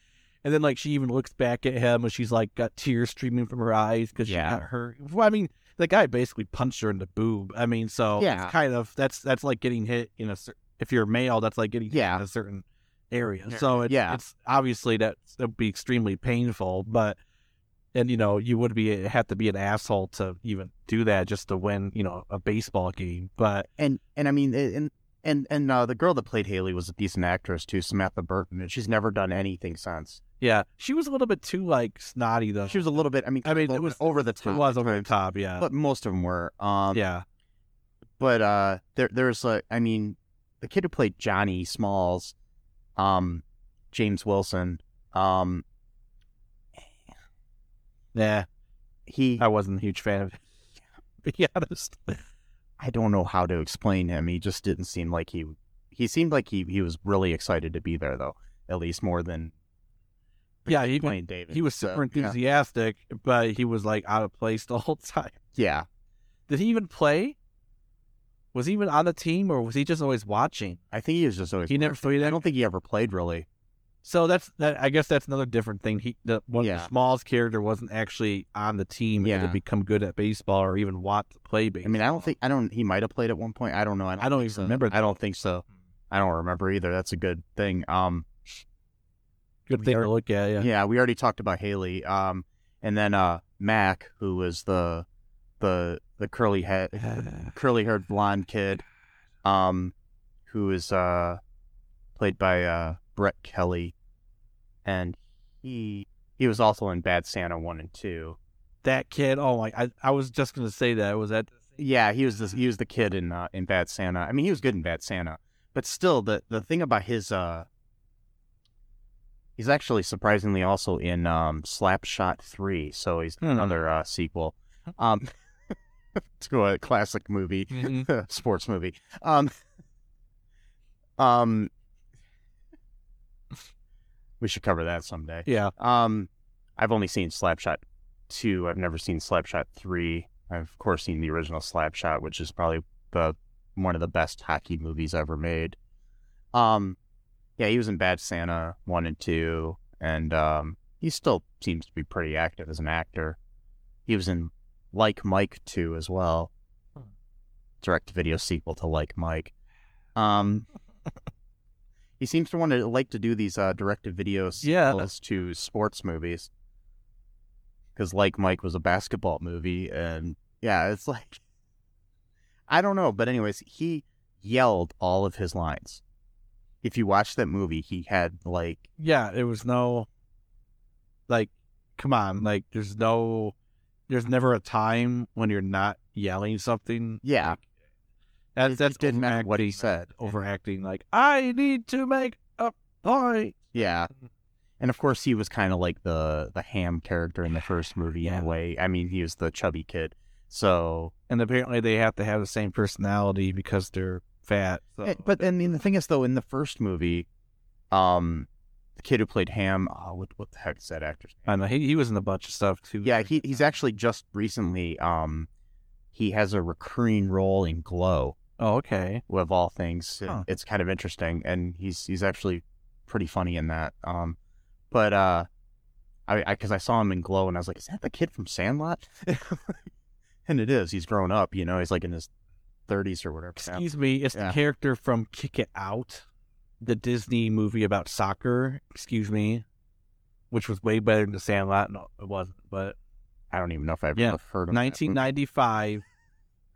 Speaker 2: and then like she even looks back at him and she's like got tears streaming from her eyes because she
Speaker 1: Yeah.
Speaker 2: got hurt. Well, I mean, the guy basically punched her in the boob. I mean, so
Speaker 1: Yeah.
Speaker 2: it's kind of that's that's like getting hit in a cer- if you're male, that's like getting hit in a certain area. So it's,
Speaker 1: Yeah.
Speaker 2: it's obviously that would be extremely painful, but and you know you would be have to be an asshole to even do that just to win you know a baseball game but
Speaker 1: and and I mean, and And and uh, the girl that played Hayley was a decent actress too, Samantha Burton, and she's never done anything since.
Speaker 2: Yeah, she was a little bit too like snotty though.
Speaker 1: She was a little bit. I mean,
Speaker 2: I mean, it was
Speaker 1: over the
Speaker 2: It
Speaker 1: top.
Speaker 2: was over the top. Yeah.
Speaker 1: but most of them were. Um,
Speaker 2: yeah.
Speaker 1: But uh, there there's like, I mean, the kid who played Johnnie Smalls, um, James Willson, um,
Speaker 2: Yeah.
Speaker 1: he
Speaker 2: I wasn't a huge fan of it. To be honest.
Speaker 1: I don't know how to explain him. He just didn't seem like he he seemed like he he was really excited to be there though, at least more than
Speaker 2: Yeah, he
Speaker 1: playing David.
Speaker 2: he was
Speaker 1: So,
Speaker 2: super
Speaker 1: yeah.
Speaker 2: enthusiastic, but he was like out of place [LAUGHS] the whole time.
Speaker 1: Yeah,
Speaker 2: Did he even play? Was he even on the team, or was he just always watching?
Speaker 1: I think he was just always.
Speaker 2: He never. So, he
Speaker 1: I don't think he ever played really.
Speaker 2: So that's that. I guess that's another different thing. He the one
Speaker 1: Yeah.
Speaker 2: the Smalls character wasn't actually on the team
Speaker 1: Yeah.
Speaker 2: to become good at baseball or even want to play baseball.
Speaker 1: I mean, I don't think I don't. He might have played at one point. I don't know. I don't,
Speaker 2: I don't even
Speaker 1: so.
Speaker 2: remember
Speaker 1: I don't think so. I don't remember either. That's a good thing. Um,
Speaker 2: good thing to look at. Yeah.
Speaker 1: yeah, we already talked about Hayley. Um, and then uh, Mac, who was the the the curly head, [SIGHS] curly haired blonde kid, um, who is uh played by uh Brett Kelly, and he he was also in Bad Santa one and two.
Speaker 2: that kid. Oh my! I I was just gonna say that. Was that?
Speaker 1: Yeah, he was the he was the kid in uh, in Bad Santa. I mean, he was good in Bad Santa, but still, the the thing about his uh, he's actually surprisingly also in um Slapshot three, so he's
Speaker 2: Hmm.
Speaker 1: another uh, sequel, [LAUGHS] um, [LAUGHS] to a classic movie,
Speaker 2: Mhm. [LAUGHS]
Speaker 1: sports movie. Um, um, we should cover that someday.
Speaker 2: yeah.
Speaker 1: Um, I've only seen Slapshot two. I've never seen Slapshot three. I've of course seen the original Slapshot, which is probably the one of the best hockey movies ever made. Um, yeah, he was in Bad Santa one and two, and um, he still seems to be pretty active as an actor. He was in Like Mike two as well, direct video sequel to Like Mike. Um, [LAUGHS] he seems to want to like to do these uh, direct to video
Speaker 2: Yeah.
Speaker 1: sequels to sports movies. Because Like Mike was a basketball movie, and yeah, it's like I don't know, but anyways, he yelled all of his lines. If you watch that movie, he had like
Speaker 2: Yeah. There was no. Like, come on! Like, there's no. There's never a time when you're not yelling something.
Speaker 1: yeah,
Speaker 2: That's
Speaker 1: it,
Speaker 2: that's
Speaker 1: it didn't matter what he said.
Speaker 2: Overacting, like I need to make a point.
Speaker 1: Yeah. And of course, he was kind of like the the ham character in the first movie in a way. I mean, he was the chubby kid. So,
Speaker 2: And apparently, they have to have the same personality because they're fat. So.
Speaker 1: Eh, but and the thing is, though, in the first movie, um, the kid who played Ham, oh, what what the heck is that actor's name?
Speaker 2: I know he, he was in a bunch of stuff too.
Speaker 1: Yeah, he he's actually just recently, um, he has a recurring role in Glow,
Speaker 2: Oh, okay.
Speaker 1: of all things. It- It's kind of interesting, and he's he's actually pretty funny in that. Um, but uh, I because I, saw him in Glow, and I was like, is that the kid from Sandlot? [LAUGHS] and it is. He's grown up. You know, he's like in his thirties or whatever.
Speaker 2: Excuse me, it's
Speaker 1: Yeah.
Speaker 2: the character from Kick It Out, the Disney movie about soccer. Excuse me, which was way better than The Sandlot. No, it wasn't. But
Speaker 1: I don't even know if I've
Speaker 2: Yeah,
Speaker 1: ever heard of that.
Speaker 2: 1995,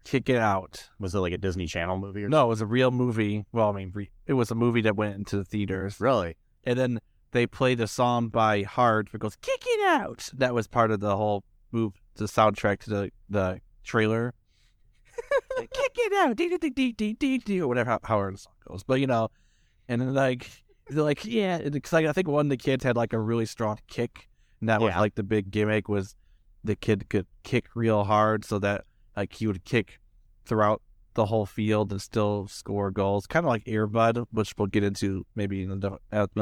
Speaker 2: Kick It Out.
Speaker 1: Was it like a Disney Channel movie? Or
Speaker 2: No, it was a real movie. Well, I mean, re- it was a movie that went into the theaters,
Speaker 1: really?
Speaker 2: and then they played a song by Heart that goes "Kick It Out." That was part of the whole move, the soundtrack to the the trailer. [LAUGHS] Kick it out, dee dee dee dee dee dee, or whatever how, however the song goes. But you know, and then like they're like, yeah, because like, I think one of the kids had like a really strong kick, and that was like the big gimmick was the kid could kick real hard, so that like he would kick throughout the whole field and still score goals, kind of like Airbud, which we'll get into maybe in another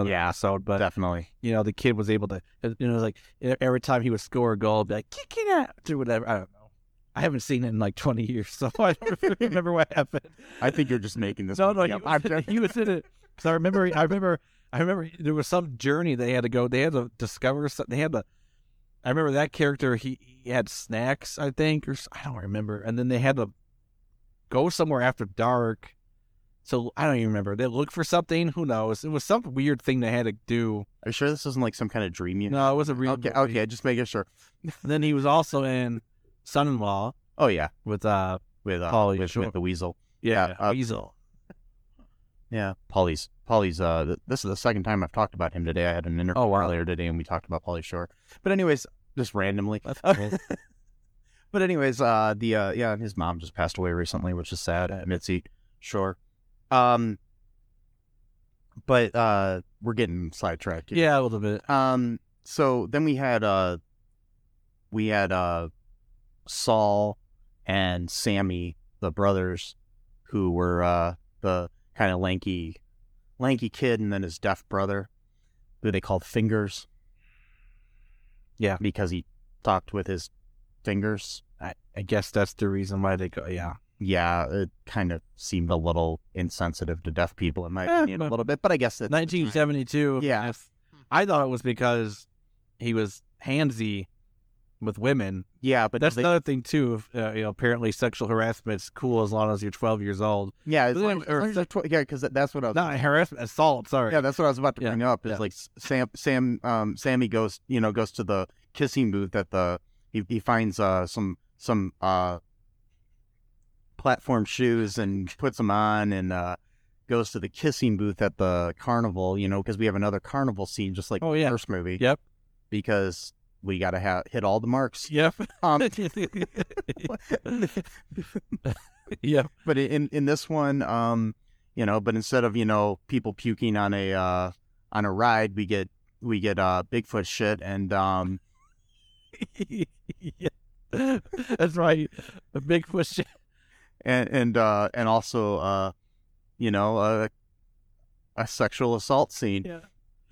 Speaker 1: Yeah,
Speaker 2: episode. But
Speaker 1: Definitely.
Speaker 2: you know, the kid was able to, you know, like every time he would score a goal, be like, kick it out or whatever. I don't know. I haven't seen it in like 20 years, so I don't [LAUGHS] remember what happened.
Speaker 1: I think you're just making this.
Speaker 2: No, no, he
Speaker 1: I'm
Speaker 2: was,
Speaker 1: joking. [LAUGHS]
Speaker 2: he was in it. Because I remember, I remember, I remember there was some journey they had to go. They had to discover something. They had to, I remember that character, he, he had snacks, I think, or I don't remember. And then they had to go somewhere after dark. So I don't even remember. They looked for something. Who knows? It was some weird thing they had to do.
Speaker 1: Are you sure this isn't like some kind of dream? You
Speaker 2: No, it was a real.
Speaker 1: Okay.
Speaker 2: movie.
Speaker 1: Okay. Just making sure.
Speaker 2: Then he was also in Son-in-Law
Speaker 1: Oh yeah.
Speaker 2: with uh
Speaker 1: With uh, with, with the weasel.
Speaker 2: yeah,
Speaker 1: Yeah, uh,
Speaker 2: Weasel.
Speaker 1: Yeah, Pauly's Pauly's. Uh, th- this is the second time I've talked about him today. I had an interview
Speaker 2: Oh, wow.
Speaker 1: earlier today, and we talked about Pauly Shore. But anyways, just randomly.
Speaker 2: That's [LAUGHS] cool.
Speaker 1: but anyways, uh, the uh, yeah, his mom just passed away recently, which is sad. Mitzi Shore. Um, but uh, we're getting sidetracked. here.
Speaker 2: yeah, a little bit.
Speaker 1: Um. So then we had uh, we had uh, Saul and Sammy, the brothers, who were uh the kind of lanky, lanky kid, and then his deaf brother, who they called Fingers.
Speaker 2: Yeah.
Speaker 1: because he talked with his fingers.
Speaker 2: I, I guess that's the reason why they go. Yeah,
Speaker 1: Yeah, it kind of seemed a little insensitive to deaf people, in my
Speaker 2: Eh,
Speaker 1: opinion, a little bit. But I guess it's
Speaker 2: 1972.
Speaker 1: Yeah.
Speaker 2: I thought it was because he was handsy with women.
Speaker 1: Yeah, but
Speaker 2: That's
Speaker 1: they-
Speaker 2: another thing too. if, Uh, you know, apparently sexual harassment's cool as long as you're 12 years old.
Speaker 1: yeah, as long,
Speaker 2: then-
Speaker 1: as long
Speaker 2: or
Speaker 1: as tw- yeah, because that's what I was.
Speaker 2: Not harassment, assault. Sorry.
Speaker 1: Yeah, that's what I was about to
Speaker 2: Yeah,
Speaker 1: bring up. Is
Speaker 2: yeah.
Speaker 1: like Sam, Sam, um, Sammy goes, you know, goes to the kissing booth at the. He he finds uh some some uh platform shoes and puts them on and uh goes to the kissing booth at the carnival. You know, because we have another carnival scene just like
Speaker 2: Oh,
Speaker 1: the
Speaker 2: yeah.
Speaker 1: first movie.
Speaker 2: Yep.
Speaker 1: Because we got to have hit all the marks.
Speaker 2: Yep.
Speaker 1: Um, [LAUGHS]
Speaker 2: yep.
Speaker 1: but in in this one, um, you know, but instead of you know people puking on a uh on a ride, we get we get uh Bigfoot shit and um [LAUGHS]
Speaker 2: yeah. That's right. A big push.
Speaker 1: and and uh and also uh you know a a sexual assault scene.
Speaker 2: Yeah.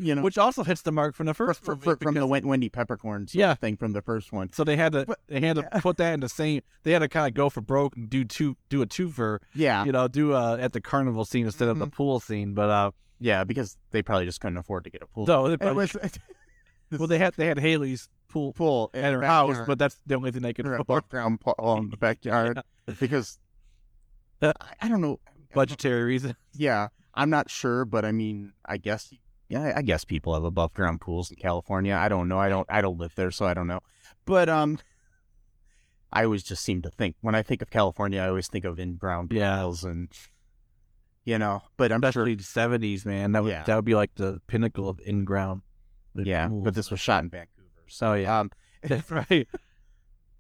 Speaker 1: You know,
Speaker 2: Which also hits the mark from the first
Speaker 1: for, for- from the Wendy Peppercorns
Speaker 2: Yeah.
Speaker 1: thing from the first one.
Speaker 2: So they had to
Speaker 1: But-
Speaker 2: they had to
Speaker 1: yeah.
Speaker 2: put that in the same. They had to kind of go for broke and do two do a twofer.
Speaker 1: Yeah,
Speaker 2: You know, do uh at the carnival scene instead of the pool scene. But uh,
Speaker 1: yeah, because they probably just couldn't afford to get a pool.
Speaker 2: no, they probably,
Speaker 1: was [LAUGHS]
Speaker 2: well they had they had Hayley's pool
Speaker 1: pool
Speaker 2: at her
Speaker 1: back
Speaker 2: house, but that's the only thing they could
Speaker 1: or a
Speaker 2: afford.
Speaker 1: background pool in the backyard [LAUGHS] because
Speaker 2: Uh,
Speaker 1: I, I don't know.
Speaker 2: Budgetary reason.
Speaker 1: Yeah, I'm not sure, but I mean, I guess yeah, I guess people have above ground pools in California. I don't know. I don't I don't live there, so I don't know. But um I always just seem to think when I think of California, I always think of in ground
Speaker 2: Yeah.
Speaker 1: pools and you know, but I'm sure
Speaker 2: Especially the seventies, man. That would
Speaker 1: Yeah.
Speaker 2: that would be like the pinnacle of in ground.
Speaker 1: yeah, but this was shot in Vancouver. So
Speaker 2: Oh yeah,
Speaker 1: um [LAUGHS]
Speaker 2: that's right.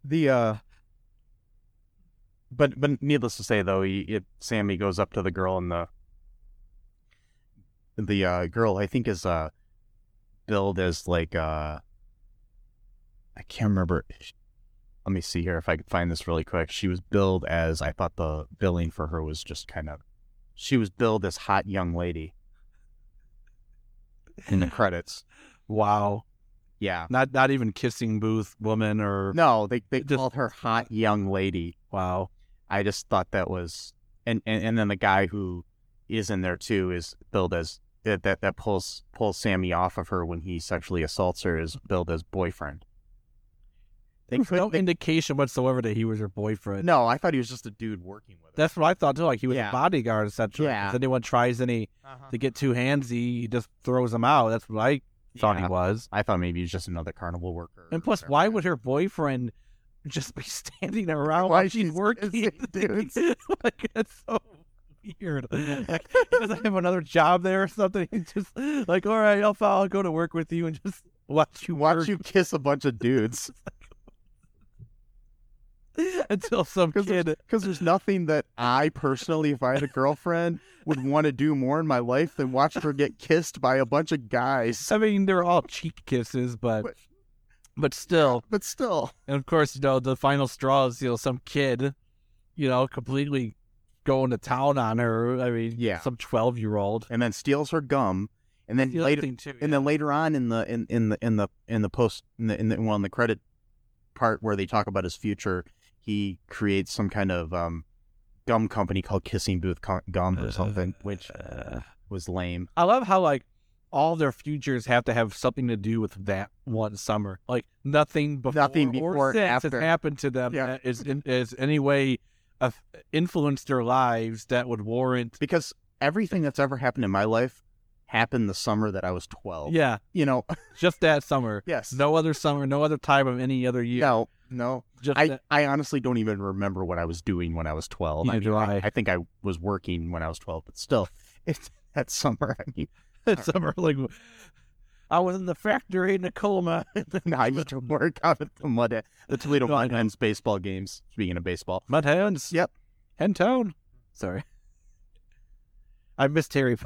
Speaker 1: the uh but but needless to say though he, it, sammy goes up to the girl in the the uh girl i think is uh billed as like uh i can't remember let me see here if i can find this really quick. She was billed as i thought the billing for her was just kind of she was billed as hot young lady. In the credits.
Speaker 2: Wow.
Speaker 1: yeah.
Speaker 2: Not not even kissing booth woman or
Speaker 1: no they they
Speaker 2: Just-
Speaker 1: called her hot young lady.
Speaker 2: Wow.
Speaker 1: I just thought that was, and and, and then the guy who is in there too is billed as that that, that pulls pulls Sammy off of her when he sexually assaults her is billed as boyfriend. They
Speaker 2: There's no
Speaker 1: they-
Speaker 2: indication whatsoever that he was her boyfriend.
Speaker 1: no, I thought he was just a dude working with her.
Speaker 2: That's what I thought too. Like he was
Speaker 1: Yeah.
Speaker 2: a bodyguard, essentially.
Speaker 1: Yeah.
Speaker 2: If anyone tries any
Speaker 1: Uh-huh.
Speaker 2: to get too handsy, he just throws them out. That's what I thought he was.
Speaker 1: I thought maybe he was just another carnival worker.
Speaker 2: And plus, why would her boyfriend just be [LAUGHS] standing around
Speaker 1: Why
Speaker 2: while she's
Speaker 1: she's
Speaker 2: working? [LAUGHS] like that's so weird. Like, [LAUGHS] he doesn't have another job there or something. [LAUGHS] He's just like, all right, I'll, I'll go to work with you and just [LAUGHS] watch you
Speaker 1: watch
Speaker 2: work
Speaker 1: you kiss a bunch of dudes?
Speaker 2: until some
Speaker 1: Because
Speaker 2: kid.
Speaker 1: there's, 'cause there's nothing that I personally, if I had a girlfriend, would want to do more in my life than watch her get kissed by a bunch of guys.
Speaker 2: I mean, they're all cheek kisses, but
Speaker 1: But-
Speaker 2: but still.
Speaker 1: But still,
Speaker 2: And of course, you know, the final straw is, you know, some kid, you know, completely going to town on her. I mean,
Speaker 1: Yeah.
Speaker 2: some 12 year old.
Speaker 1: and then steals her gum, and then later,
Speaker 2: too,
Speaker 1: and then later on in the in, in the in the in the post in the in the well in the credit part where they talk about his future, he creates some kind of um gum company called Kissing Booth Co- Gum or something, which
Speaker 2: Uh,
Speaker 1: was lame.
Speaker 2: I love how, like, all their futures have to have something to do with that one summer. Like, nothing before,
Speaker 1: Nothing before
Speaker 2: or since
Speaker 1: after.
Speaker 2: has happened to them
Speaker 1: Yeah.
Speaker 2: that is, in, is any way of Uh, influenced their lives that would warrant.
Speaker 1: Because everything that's ever happened in my life happened the summer that I was 12.
Speaker 2: Yeah,
Speaker 1: You know, [LAUGHS]
Speaker 2: just that summer.
Speaker 1: yes.
Speaker 2: No other summer, no other time of any other year.
Speaker 1: No, no.
Speaker 2: just
Speaker 1: I,
Speaker 2: that-
Speaker 1: I honestly don't even remember what I was doing when I was 12.
Speaker 2: Neither
Speaker 1: I,
Speaker 2: do
Speaker 1: mean,
Speaker 2: I.
Speaker 1: I think I was working when I was 12, but still, [LAUGHS] it's that summer. I mean, that
Speaker 2: summer like I was in the factory in Tacoma. [LAUGHS]
Speaker 1: And I used to work out at the Mud, the Toledo
Speaker 2: No, I
Speaker 1: Mud. Hens baseball games. Speaking of baseball,
Speaker 2: Mud Hens.
Speaker 1: Yep.
Speaker 2: Hen Town. Sorry. [LAUGHS] I missed Harry.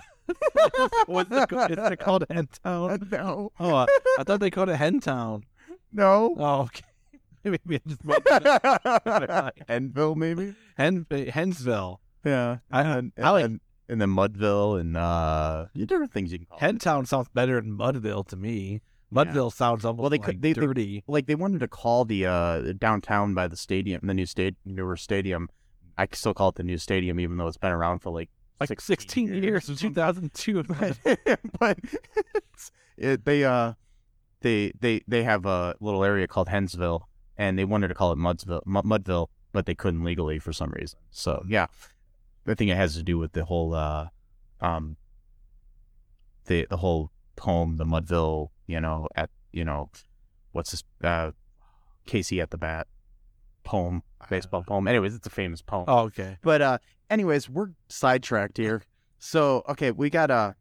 Speaker 2: [LAUGHS] What's it called? Is it called Hen Town?
Speaker 1: no,
Speaker 2: Oh, I, I thought they called it Hen Town.
Speaker 1: no.
Speaker 2: Oh, okay. Maybe I just
Speaker 1: Enville, maybe.
Speaker 2: Hen Hensville.
Speaker 1: Yeah,
Speaker 2: I,
Speaker 1: and,
Speaker 2: I like
Speaker 1: and, then Mudville and uh, different things you can call. it.
Speaker 2: Sounds better than Mudville to me. Mudville sounds almost
Speaker 1: Well, they
Speaker 2: like
Speaker 1: could- they- they-
Speaker 2: dirty.
Speaker 1: like they wanted to call the uh downtown by the stadium, the new state, newer stadium. I still call it the new stadium, even though it's been around for like
Speaker 2: like 16 years,
Speaker 1: or
Speaker 2: 2002.
Speaker 1: but, [LAUGHS] but it's, it, they uh they they they have a little area called Hensville, and they wanted to call it Mudsville, Mud- Mudville, but they couldn't legally for some reason. So yeah, I think it has to do with the whole uh um the the whole poem, the Mudville, you know, at you know, what's this uh Casey at the bat poem, baseball poem. Anyways, it's a famous poem.
Speaker 2: oh, okay.
Speaker 1: But uh anyways, we're sidetracked here. So okay, we got uh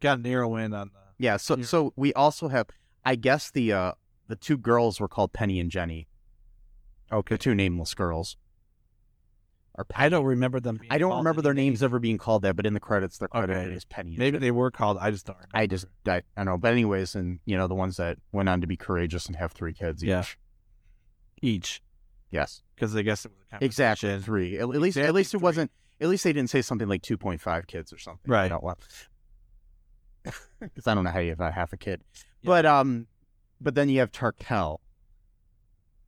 Speaker 2: Got an arrow in on the.
Speaker 1: yeah, so so we also have I guess the uh the two girls were called Penny and Jenny. Okay. The two nameless girls. Or
Speaker 2: I don't remember them. Being
Speaker 1: I don't remember their names ever being called that, but in the credits they're credited
Speaker 2: Okay.
Speaker 1: as Penny
Speaker 2: Maybe they were called. I just don't remember.
Speaker 1: I just I, I don't know. But anyways, and you know, the ones that went on to be courageous and have three kids each.
Speaker 2: Yeah. each
Speaker 1: Yes.
Speaker 2: because I guess it was a.
Speaker 1: Exactly. Three. At, at least at least it
Speaker 2: three.
Speaker 1: wasn't at least they didn't say something like two point five kids or something.
Speaker 2: Right.
Speaker 1: I don't want [LAUGHS] because I don't know how you have a half a kid.
Speaker 2: Yeah.
Speaker 1: But um but then you have Tarquell,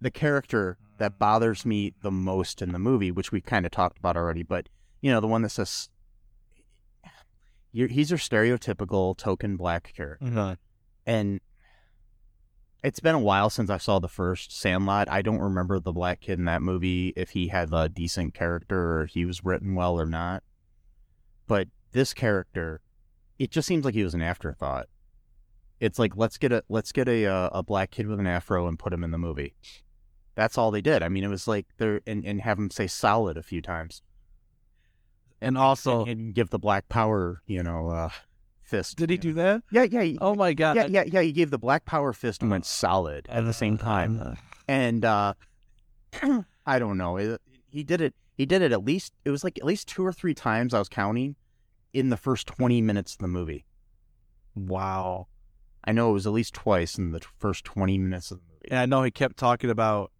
Speaker 1: the character. That bothers me the most in the movie, which we kind of talked about already, but you know, the one that says you're, he's your stereotypical token black character.
Speaker 2: Mhm.
Speaker 1: And it's been a while since I saw the first Sandlot. I don't remember the black kid in that movie if he had a decent character or he was written well or not. But this character, it just seems like he was an afterthought. It's like let's get a let's get a uh, a black kid with an afro and put him in the movie. That's all they did. I mean, it was like they're and, and have him say solid a few times
Speaker 2: And also,
Speaker 1: and, and give the black power, you know, uh, fist.
Speaker 2: did he do that?
Speaker 1: Yeah, yeah, he-
Speaker 2: Oh my god!
Speaker 1: yeah, yeah, yeah. He gave the black power fist and went solid at the same time.
Speaker 2: Uh,
Speaker 1: and uh [CLEARS THROAT] I don't know. It, he did it. He did it at least. It was like at least two or three times. I was counting in the first twenty minutes of the movie.
Speaker 2: wow.
Speaker 1: I know it was at least twice in the first twenty minutes of the movie.
Speaker 2: And I know he kept talking about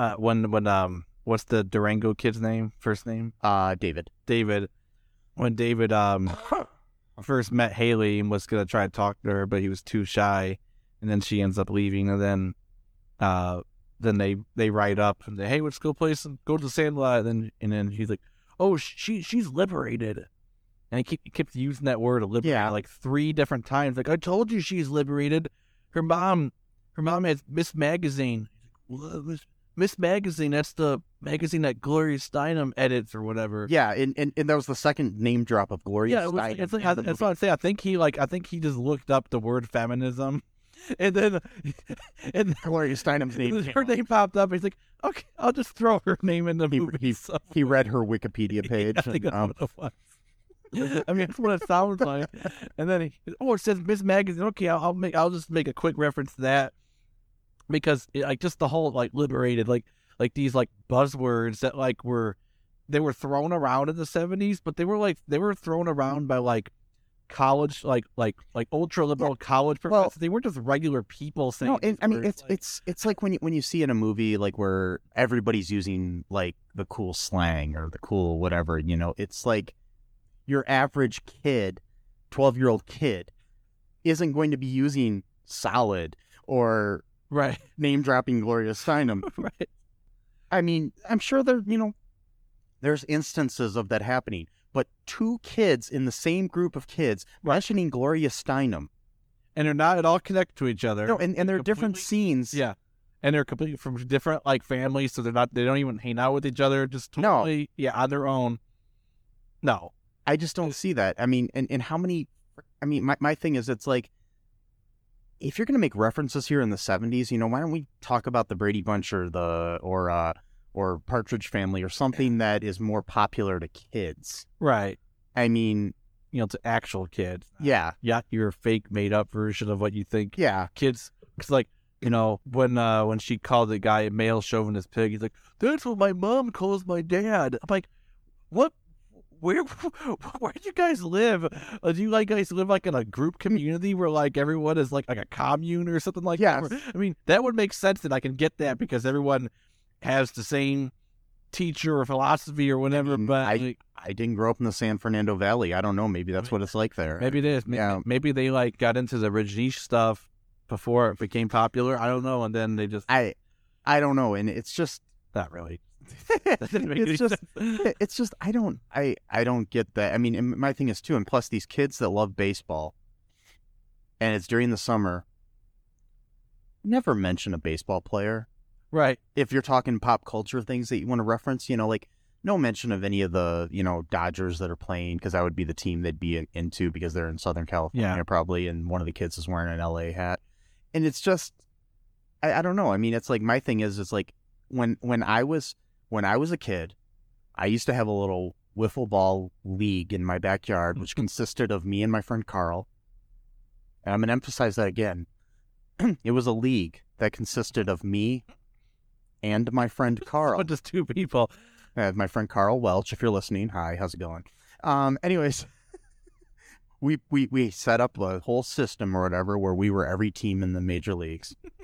Speaker 2: uh, when when um what's the Durango kid's name? First name
Speaker 1: Uh, David.
Speaker 2: David. When David um [LAUGHS] first met Hayley and was gonna try to talk to her, but he was too shy, and then she ends up leaving, and then uh then they they write up and they hey let's go play some go to the Sandlot, and then and then he's like oh she she's liberated. And he keep, he kept using that word liberated
Speaker 1: Yeah.
Speaker 2: like three different times. Like I told you, she's liberated. Her mom, her mom has Ms. Magazine. What, Miss, Ms. Magazine. That's the magazine that Gloria Steinem edits or whatever.
Speaker 1: Yeah, and, and, and that was the second name drop of Gloria.
Speaker 2: Yeah, it was,
Speaker 1: Steinem
Speaker 2: it's like, I, that's what I'm saying. I think he like I think he just looked up the word feminism, [LAUGHS] and then [LAUGHS] and
Speaker 1: Gloria Steinem's name. [LAUGHS]
Speaker 2: her
Speaker 1: up.
Speaker 2: name popped up. He's like, okay, I'll just throw her name in the
Speaker 1: He-
Speaker 2: movie.
Speaker 1: he-. He read her Wikipedia page.
Speaker 2: I think
Speaker 1: and,
Speaker 2: that's
Speaker 1: um,
Speaker 2: what it was. I mean, that's what it sounds like. And then he, oh, it says Ms. Magazine. Okay, I'll, I'll make, I'll just make a quick reference to that because, it, like, just the whole like liberated, like, like these like buzzwords that like were, they were thrown around in the seventies, but they were like they were thrown around by like college, like like like ultra liberal college
Speaker 1: well-
Speaker 2: professors. they weren't just regular people saying.
Speaker 1: No,
Speaker 2: these
Speaker 1: I mean it's
Speaker 2: like-
Speaker 1: it's it's like when you when you see in a movie like where everybody's using like the cool slang or the cool whatever, you know, it's like your average kid, twelve year old kid, isn't going to be using solid or
Speaker 2: right, [LAUGHS]
Speaker 1: name dropping Gloria Steinem. [LAUGHS]
Speaker 2: right.
Speaker 1: I mean, I'm sure there you know there's instances of that happening, but two kids in the same group of kids mentioning Gloria Steinem.
Speaker 2: And they're not at all connected to each other.
Speaker 1: No, and, and there are different scenes.
Speaker 2: Yeah. And they're completely from different like families, so they're not they don't even hang out with each other, just
Speaker 1: No.
Speaker 2: totally yeah, on their own. No.
Speaker 1: I just don't see that. I mean, and, and how many? I mean, my, my thing is, it's like, if you're going to make references here in the 70s, you know, why don't we talk about the Brady Bunch or the, or, uh, or Partridge Family or something that is more popular to kids?
Speaker 2: Right.
Speaker 1: I mean,
Speaker 2: You know, to actual kids.
Speaker 1: yeah,
Speaker 2: Yeah, your fake made up version of what you think
Speaker 1: yeah,
Speaker 2: kids. Because, like, you know, when uh when she called the guy a male chauvinist pig, he's like, "That's what my mom calls my dad." I'm like, "What? Where? [LAUGHS] Where do you guys live? Uh, do you like guys live like in a group community where like everyone is like like a commune or something like
Speaker 1: Yes.
Speaker 2: that?" I mean, that would make sense, that I can get that because everyone has the same teacher or philosophy or whatever.
Speaker 1: mean,
Speaker 2: but
Speaker 1: I-
Speaker 2: like,
Speaker 1: I didn't grow up in the San Fernando Valley. I don't know. Maybe that's what it's like there.
Speaker 2: maybe it is. Maybe,
Speaker 1: Yeah.
Speaker 2: maybe they like got into the Rajneesh stuff before it became popular. I don't know, and then they just
Speaker 1: I, I don't know. And it's just,
Speaker 2: not really. [LAUGHS] That didn't make any
Speaker 1: it's just,
Speaker 2: sense.
Speaker 1: it's just, I don't, I, I don't get that. I mean, my thing is too, and plus these kids that love baseball, and it's during the summer. Never mention a baseball player.
Speaker 2: right.
Speaker 1: if you're talking pop culture things that you want to reference, you know, like no mention of any of the, you know, Dodgers that are playing because that would be the team they'd be into because they're in Southern California
Speaker 2: Yeah.
Speaker 1: probably, and one of the kids is wearing an LA hat, and it's just, I, I don't know. I mean, it's like my thing is, it's like when when I was when I was a kid, I used to have a little wiffle ball league in my backyard, which consisted of me and my friend Carl. And I'm gonna emphasize that again. [CLEARS THROAT] it was a league that consisted of me and my friend [LAUGHS] Carl.
Speaker 2: Just two people.
Speaker 1: Uh, my friend Carl Welch, if you're listening, hi, how's it going? Um, anyways, [LAUGHS] we we we set up a whole system or whatever where we were every team in the major leagues. [LAUGHS]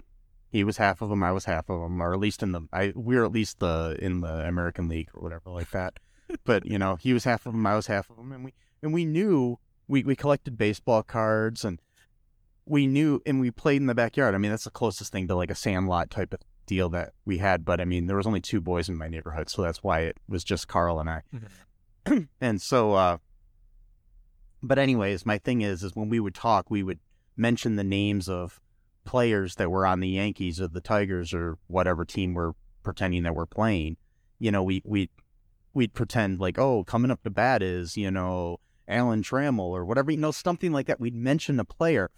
Speaker 1: he was half of them, I was half of them, or at least in the I we were at least the in the American League or whatever like that. [LAUGHS] but you know, he was half of them, I was half of them, and we and we knew we we collected baseball cards and we knew and we played in the backyard. I mean, that's the closest thing to like a sandlot type of deal that we had. But I mean, there was only two boys in my neighborhood, so that's why it was just Carl and I. [CLEARS THROAT] and so, uh, but anyways, my thing is, is when we would talk, we would mention the names of players that were on the Yankees or the Tigers or whatever team we're pretending that we're playing. You know, we we we'd pretend like, oh, coming up to bat is you know Alan Trammell or whatever, you know, something like that. We'd mention a player.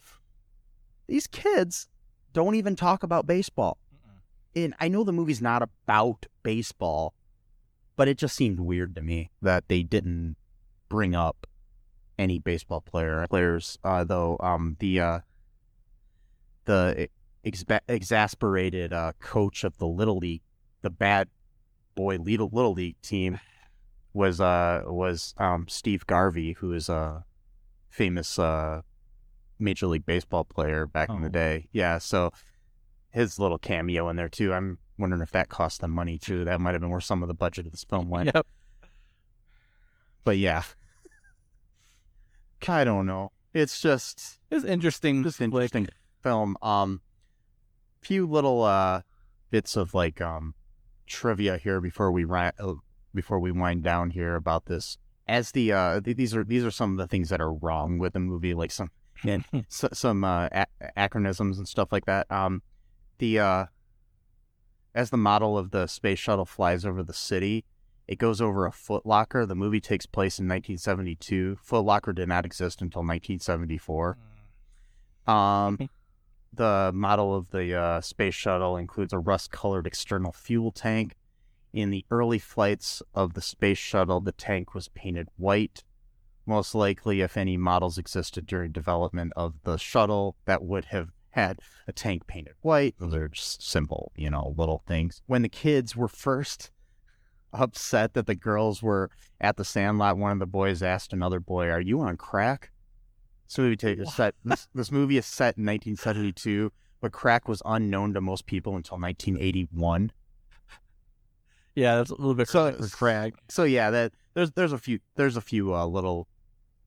Speaker 1: These kids don't even talk about baseball. And I know the movie's not about baseball, but it just seemed weird to me that they didn't bring up any baseball player players. Uh, though um, the uh, the expa- exasperated uh, coach of the little league, the bad boy little little league team, was uh was um Steve Garvey, who is a famous uh major league baseball player back in the
Speaker 2: Oh.
Speaker 1: day. Yeah, so his little cameo in there too. I'm wondering if that cost them money too. That might have been where some of the budget of this film went.
Speaker 2: Yep.
Speaker 1: But yeah, I don't know. It's just
Speaker 2: It's interesting.
Speaker 1: just interesting film. Um, few little uh bits of like um trivia here before we ri- uh, before we wind down here about this. As the uh th- these are these are some of the things that are wrong with the movie, like some and [LAUGHS] s- some uh a- acronyms and stuff like that. Um, the uh as the model of the space shuttle flies over the city, it goes over a Foot Locker. The movie takes place in 1972. Foot Locker did not exist until 1974. Um, [LAUGHS] the model of the uh, space shuttle includes a rust-colored external fuel tank. In the early flights of the space shuttle, the tank was painted white. Most likely, if any models existed during development of the shuttle, that would have had a tank painted white. Those are just simple, you know, little things. When the kids were first [LAUGHS] upset that the girls were at the sandlot, one of the boys asked another boy, "Are you on crack?" This movie ta- is set. This, [LAUGHS] this movie is set in 1972, but crack was unknown to most people until 1981.
Speaker 2: Yeah, that's a little bit
Speaker 1: So-
Speaker 2: for Crag.
Speaker 1: So yeah, that there's there's a few there's a few uh, little.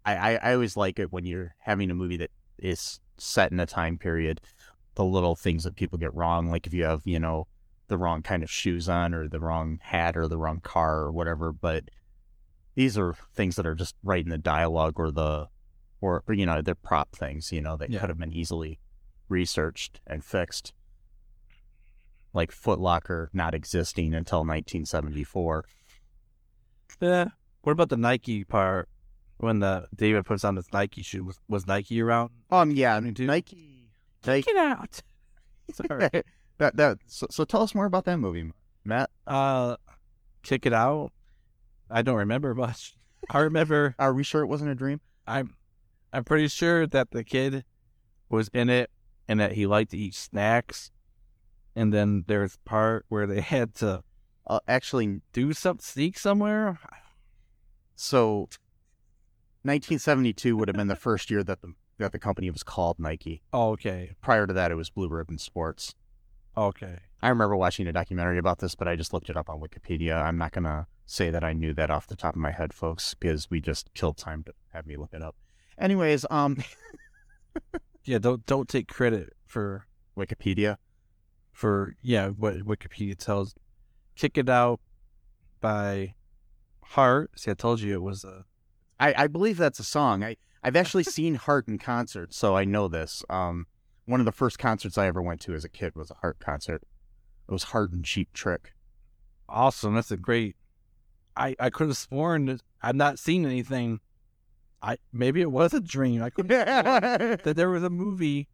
Speaker 1: I, I I always like it when you're having a movie that is set in a time period. The little things that people get wrong, like if you have you know the wrong kind of shoes on or the wrong hat or the wrong car or whatever. But these are things that are just right in the dialogue or the or, or you know they're prop things. You know that
Speaker 2: Yeah.
Speaker 1: could have been easily researched and fixed. Like Footlocker not existing until 1974.
Speaker 2: Yeah. What about the Nike part? when the David puts on his Nike shoe was, was Nike around?
Speaker 1: Um, yeah,
Speaker 2: Me too.
Speaker 1: Nike. Nike.
Speaker 2: Get out. [LAUGHS] Sorry. [LAUGHS]
Speaker 1: that that. So, so tell us more about that movie, Matt.
Speaker 2: uh, kick it out. I don't remember much. I remember [LAUGHS]
Speaker 1: Are we sure it wasn't a dream?
Speaker 2: I'm I'm pretty sure that the kid was in it and that he liked to eat snacks. And then there's part where they [LAUGHS] had to
Speaker 1: Uh, actually,
Speaker 2: do some sneak somewhere.
Speaker 1: so 1972 would have been the first year that the that the company was called Nike.
Speaker 2: Oh, okay.
Speaker 1: Prior to that, it was Blue Ribbon Sports.
Speaker 2: Okay.
Speaker 1: I remember watching a documentary about this, but I just looked it up on Wikipedia. I'm not gonna say that I knew that off the top of my head, folks, because we just killed time to have me look it up. Anyways, um, [LAUGHS]
Speaker 2: Yeah, don't don't take credit for
Speaker 1: Wikipedia.
Speaker 2: for yeah, what Wikipedia tells. Kick it out by Heart. See, I told you it was a
Speaker 1: I, I believe that's a song. I I've actually [LAUGHS] seen Heart in concert, so I know this. Um, one of the first concerts I ever went to as a kid was a Heart concert. It was Heart and Cheap Trick.
Speaker 2: awesome. That's a great. I I could have sworn that I've not seen anything. I maybe it was a dream. I could [LAUGHS] that there was a movie,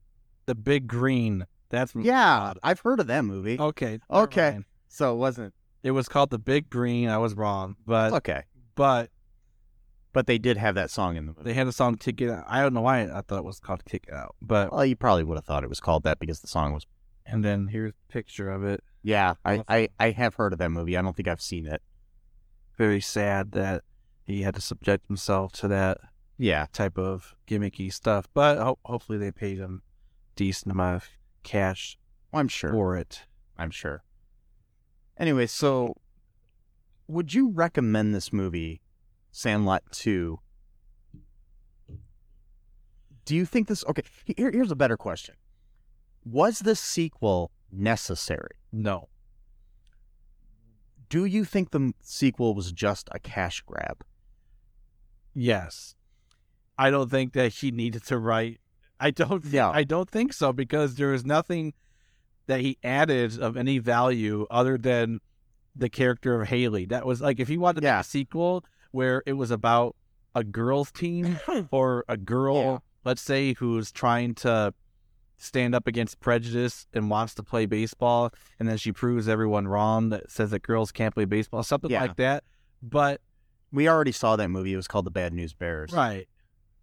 Speaker 2: The Big Green. That's
Speaker 1: yeah, I've heard of that movie.
Speaker 2: Okay.
Speaker 1: Okay.
Speaker 2: mind.
Speaker 1: So it wasn't
Speaker 2: It was called The Big Green. I was wrong, but
Speaker 1: okay,
Speaker 2: but
Speaker 1: but they did have that song in the movie.
Speaker 2: they had a song Kick It Out. I don't know why I thought it was called Kick It Out, but
Speaker 1: Well, you probably would have thought it was called that because the song was.
Speaker 2: and then here's a picture of it.
Speaker 1: Yeah, I, I, I have heard of that movie. I don't think I've seen it.
Speaker 2: Very sad that he had to subject himself to that
Speaker 1: Yeah,
Speaker 2: type of gimmicky stuff, but ho- hopefully they paid him decent amount of cash
Speaker 1: I'm sure.
Speaker 2: for it.
Speaker 1: I'm sure. Anyway, so would you recommend this movie, Sandlot 2? Do you think this. Okay, here, here's a better question. Was this sequel necessary?
Speaker 2: No.
Speaker 1: Do you think the sequel was just a cash grab?
Speaker 2: Yes. I don't think that he needed to write. I don't.
Speaker 1: Yeah.
Speaker 2: I don't think so because there was nothing that he added of any value other than the character of Hayley. That was like if he wanted
Speaker 1: Yeah.
Speaker 2: a sequel where it was about a girls' team [COUGHS] or a girl,
Speaker 1: Yeah.
Speaker 2: let's say, who's trying to stand up against prejudice and wants to play baseball, and then she proves everyone wrong that says that girls can't play baseball, something
Speaker 1: Yeah.
Speaker 2: like that. But
Speaker 1: We already saw that movie. It was called The Bad News Bears.
Speaker 2: right,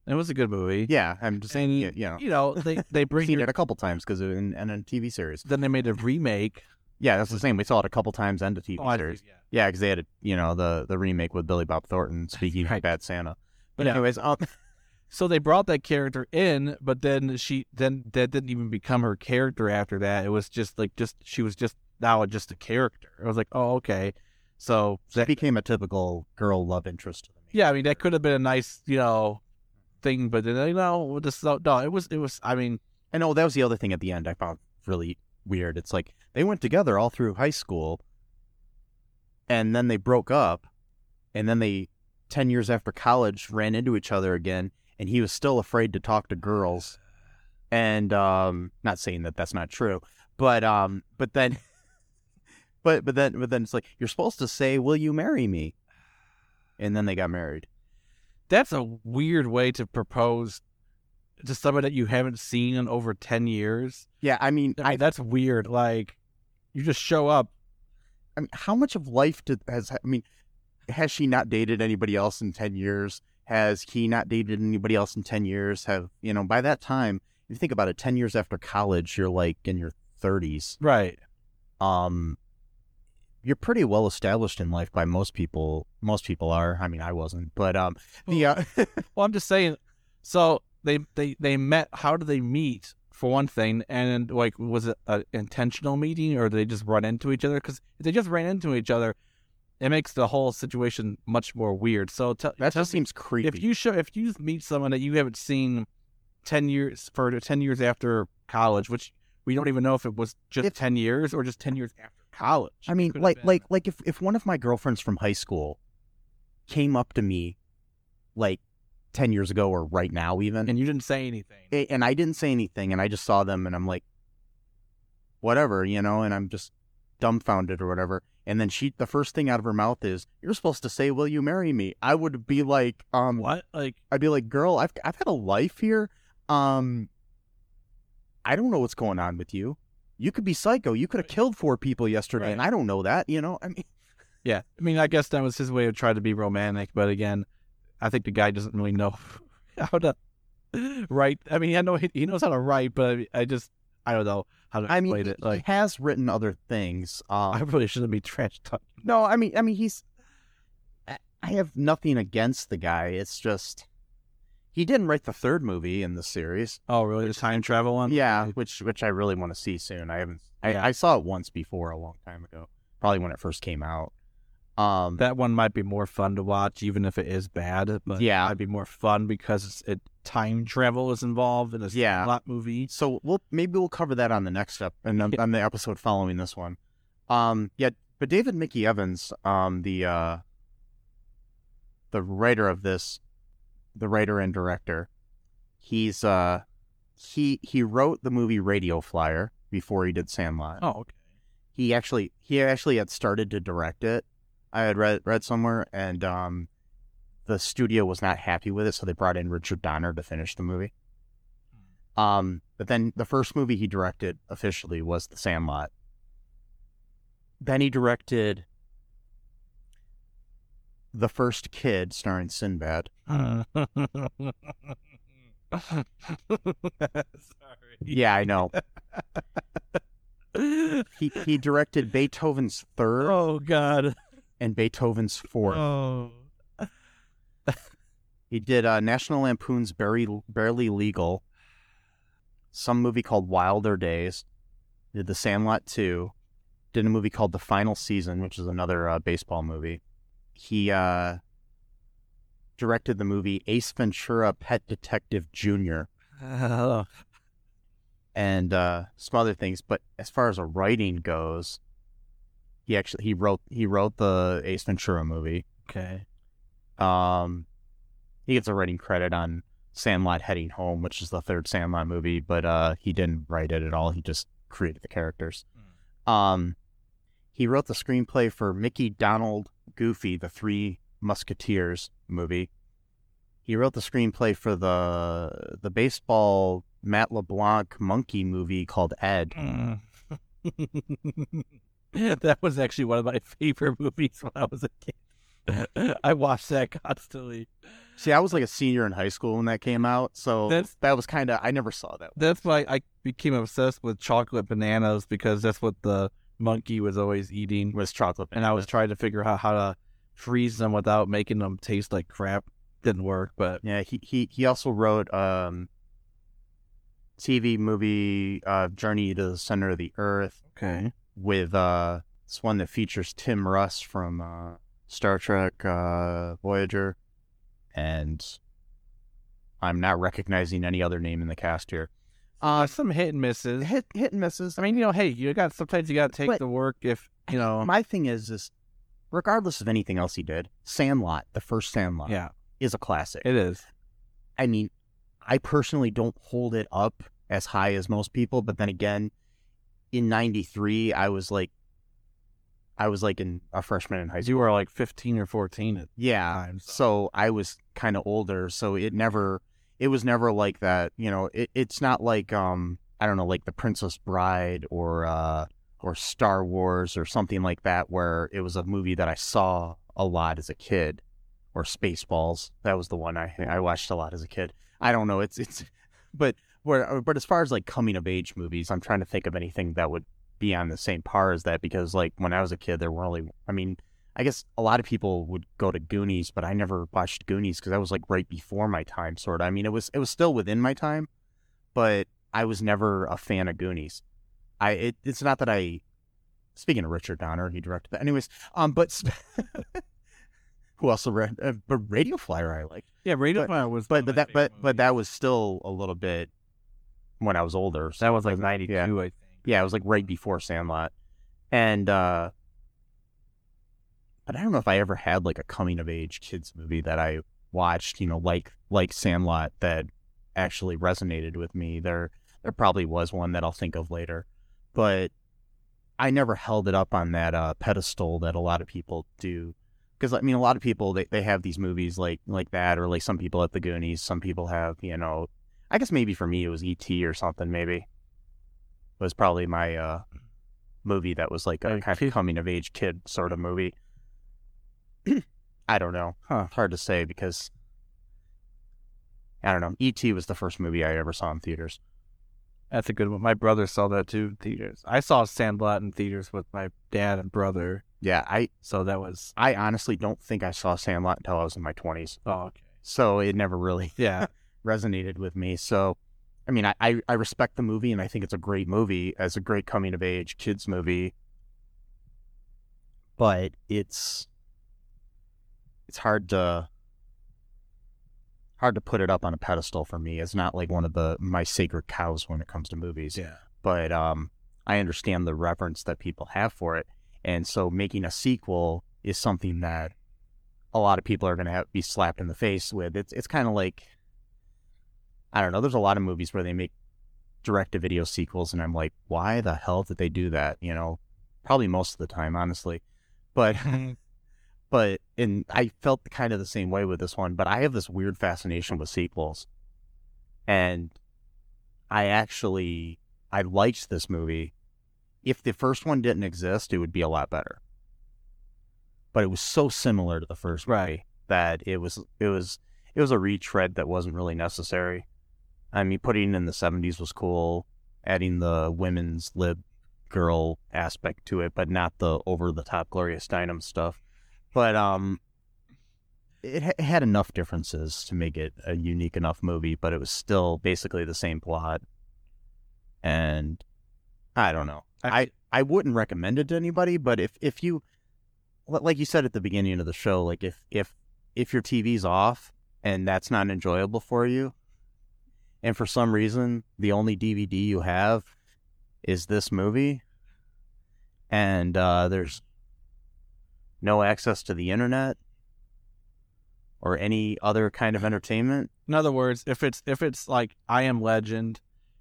Speaker 2: it was a good movie.
Speaker 1: Yeah, I'm just saying, you know,
Speaker 2: you know, they they [LAUGHS] bring
Speaker 1: seen
Speaker 2: your-
Speaker 1: it a couple times because in, in a TV series.
Speaker 2: then they made a remake.
Speaker 1: Yeah, that's the same. We saw it a couple times and a TV
Speaker 2: Oh,
Speaker 1: series.
Speaker 2: see, yeah.
Speaker 1: Yeah, because they had, a, you know, the the remake with Billy Bob Thornton speaking
Speaker 2: right.
Speaker 1: of Bad Santa. But
Speaker 2: Yeah.
Speaker 1: anyways, um, [LAUGHS]
Speaker 2: So they brought that character in, but then she then that didn't even become her character after that. It was just like just she was just now just a character. I was like, oh okay. So
Speaker 1: that
Speaker 2: that,
Speaker 1: became a typical girl love interest.
Speaker 2: yeah, I mean that could have been a nice you know thing, but then you know this no, no it was it was I mean
Speaker 1: And oh, that was the other thing at the end I found really weird. It's like they went together all through high school, and then they broke up, and then they, ten years after college, ran into each other again, and he was still afraid to talk to girls. And um, not saying that that's not true, but um, but then, [LAUGHS] but but then but then it's like you're supposed to say, "Will you marry me?" And then they got married.
Speaker 2: That's a weird way to propose to somebody that you haven't seen in over ten years.
Speaker 1: Yeah, I mean,
Speaker 2: I mean,
Speaker 1: I,
Speaker 2: that's weird. Like you just show up.
Speaker 1: I mean, how much of life did has I mean, has she not dated anybody else in ten years? Has he not dated anybody else in ten years? Have you know? By that time, if you think about it, ten years after college, you're like in your thirties.
Speaker 2: Right.
Speaker 1: Um, you're pretty well established in life by most people. Most people are. I mean, I wasn't, but um, the uh, [LAUGHS]
Speaker 2: Well, I'm just saying. So they they they met. How did they meet? For one thing, and like, was it an intentional meeting, or did they just run into each other? Because if they just ran into each other, it makes the whole situation much more weird. So t-
Speaker 1: that just seems creepy.
Speaker 2: if you show if you meet someone that you haven't seen ten years for ten years after college, which we don't even know if it was just ten years or just ten years after college.
Speaker 1: I mean, like,
Speaker 2: been.
Speaker 1: like, like, if if one of my girlfriends from high school came up to me, like ten years ago or right now, even,
Speaker 2: and you didn't say anything.
Speaker 1: And I didn't say anything, and I just saw them, and I'm like, whatever, you know, and I'm just dumbfounded or whatever. and then she the first thing out of her mouth is, "You're supposed to say, will you marry me?" I would be like, um,
Speaker 2: What? Like,
Speaker 1: I'd be like, "Girl, I've I've had a life here. Um, I don't know what's going on with you. You could be psycho. You could have killed four people yesterday,
Speaker 2: Right.
Speaker 1: and I don't know that. You know, I mean, [LAUGHS]
Speaker 2: yeah. I mean, I guess that was his way of trying to be romantic, but again, I think the guy doesn't really know [LAUGHS] how to [LAUGHS] write. I mean, I know he, he knows how to write, but I, I just, I don't know how to
Speaker 1: I
Speaker 2: explain
Speaker 1: mean,
Speaker 2: it.
Speaker 1: he
Speaker 2: Like,
Speaker 1: has written other things. Um,
Speaker 2: I really shouldn't be trash talking.
Speaker 1: No, I mean, I mean, he's. I- I have nothing against the guy. It's just he didn't write the third movie in the series.
Speaker 2: Oh, really? The time travel one?
Speaker 1: Yeah, which which I really want to see soon. I haven't. I,
Speaker 2: Yeah.
Speaker 1: I saw it once before a long time ago, probably when it first came out. Um,
Speaker 2: That one might be more fun to watch, even if it is bad. But
Speaker 1: Yeah.
Speaker 2: might be more fun because it time travel is involved in a
Speaker 1: Yeah.
Speaker 2: lot movie.
Speaker 1: so we'll maybe we'll cover that on the next up and on, on the episode following this one. Um, yeah, but David Mickey Evans, um, the uh, the writer of this, the writer and director, he's uh, he he wrote the movie Radio Flyer before he did Sandlot.
Speaker 2: Oh, okay.
Speaker 1: He actually he actually had started to direct it. I had read read somewhere, and um, the studio was not happy with it, so they brought in Richard Donner to finish the movie. Um, but then the first movie he directed officially was The Sandlot. Then he directed The First Kid, starring Sinbad. [LAUGHS]
Speaker 2: Sorry.
Speaker 1: Yeah, I know. he he directed Beethoven's Third
Speaker 2: oh God.
Speaker 1: and Beethoven's Fourth.
Speaker 2: Oh.
Speaker 1: He did uh, National Lampoon's Barely, Barely Legal, some movie called Wilder Days, did The Sandlot 2, did a movie called The Final Season, which is another uh, baseball movie. He uh, directed the movie Ace Ventura Pet Detective Jr.
Speaker 2: Oh.
Speaker 1: and uh, some other things. But as far as a writing goes, he actually he wrote he wrote the Ace Ventura movie.
Speaker 2: Okay.
Speaker 1: Um, he gets a writing credit on Sandlot Heading Home, which is the third Sandlot movie, but uh, he didn't write it at all. He just created the characters. Um, he wrote the screenplay for Mickey, Donald, Goofy, the Three Musketeers movie. He wrote the screenplay for the the baseball Matt LeBlanc monkey movie called Ed.
Speaker 2: Mm. [LAUGHS] that was actually one of my favorite movies when I was a kid. I watched that constantly.
Speaker 1: See, I was like a senior in high school when that came out, so
Speaker 2: That's-
Speaker 1: that was kind of I never saw that.
Speaker 2: That's why I became obsessed with chocolate bananas because that's what the monkey was always eating.
Speaker 1: Was chocolate,
Speaker 2: And I was trying to figure out how to freeze them without making them taste like crap. Didn't work, but
Speaker 1: Yeah, he he he also wrote um TV movie uh Journey to the Center of the Earth
Speaker 2: okay.
Speaker 1: with uh this one that features Tim Russ from uh Star Trek uh Voyager and I'm not recognizing any other name in the cast here.
Speaker 2: Uh, some hit and misses.
Speaker 1: Hit hit and misses.
Speaker 2: I mean, you know, hey, you got sometimes you got to take
Speaker 1: But-
Speaker 2: the work if you know.
Speaker 1: My thing is is regardless of anything else he did, Sandlot, the first Sandlot,
Speaker 2: yeah,
Speaker 1: is a classic.
Speaker 2: it is.
Speaker 1: I mean, I personally don't hold it up as high as most people, but then again, in '93, I was like, I was like in a freshman in high school.
Speaker 2: You were like fifteen or fourteen at
Speaker 1: Yeah,
Speaker 2: times.
Speaker 1: so I was kind of older, so it never, it was never like that. You know, it, it's not like um, I don't know, like The Princess Bride or uh, or Star Wars or something like that, where it was a movie that I saw a lot as a kid, or Spaceballs. That was the one I I watched a lot as a kid. I don't know, it's it's, [LAUGHS] but where but as far as like coming of age movies, I'm trying to think of anything that would be on the same par as that because like when I was a kid, there were only, I mean. I guess a lot of people would go to Goonies, but I never watched Goonies because that was like right before my time, sort of. I mean, it was it was still within my time, but I was never a fan of Goonies. I it, it's not that I. Speaking of Richard Donner, he directed that. Anyways, um, but sp- [LAUGHS] who also read? Uh, but Radio Flyer, I liked.
Speaker 2: yeah, Radio
Speaker 1: but-
Speaker 2: Fire was.
Speaker 1: But but that but
Speaker 2: favorite
Speaker 1: but that was still a little bit when I was older. so
Speaker 2: that was like ninety two,
Speaker 1: yeah.
Speaker 2: I think.
Speaker 1: Yeah, it was like right before Sandlot. And uh but I don't know if I ever had like a coming of age kids movie that I watched, you know, like like Sandlot that actually resonated with me. There there probably was one that I'll think of later. But I never held it up on that uh, pedestal that a lot of people do. Because I mean, a lot of people they, they have these movies like like that, or like some people have the Goonies. Some people have you know, I guess maybe for me it was E.T. or something. Maybe it was probably my uh, movie that was like a kind of coming of age kid sort of movie. I don't know.
Speaker 2: Huh.
Speaker 1: It's hard to say because I don't know. E.T. was the first movie I ever saw in theaters.
Speaker 2: That's a good one. My brother saw that too in theaters. I saw Sandlot in theaters with my dad and brother.
Speaker 1: Yeah, I
Speaker 2: So that was
Speaker 1: I honestly don't think I saw Sandlot until I was in my twenties.
Speaker 2: oh okay.
Speaker 1: So it never really [LAUGHS]
Speaker 2: Yeah.
Speaker 1: resonated with me. So I mean I, I, I respect the movie and I think it's a great movie as a great coming of age kids movie. But it's it's hard to hard to put it up on a pedestal for me. It's not like one of the my sacred cows when it comes to movies.
Speaker 2: Yeah.
Speaker 1: But um I understand the reverence that people have for it. And so making a sequel is something that a lot of people are going to have be slapped in the face with. It's it's kind of like I don't know. There's a lot of movies where they make direct to video sequels, and I'm like, why the hell did they do that? You know, probably most of the time, honestly. But [LAUGHS] [LAUGHS] but and I felt kind of the same way with this one. But I have this weird fascination with sequels, and I actually I liked this movie. If the first one didn't exist, it would be a lot better. But it was so similar to the first movie that it was it was it was a retread that wasn't really necessary. I mean, putting it in the '70s was cool, adding the women's lib girl aspect to it, but not the over the top Gloria Steinem stuff. But um, it, ha- it had enough differences to make it a unique enough movie, but it was still basically the same plot. And I don't know. I, I wouldn't recommend it to anybody, but if if you like you said at the beginning of the show, like if if if your TV's off and that's not enjoyable for you, and for some reason the only DVD you have is this movie, and uh, there's no access to the internet or any other kind of entertainment,
Speaker 2: In other words, if it's if it's like I Am Legend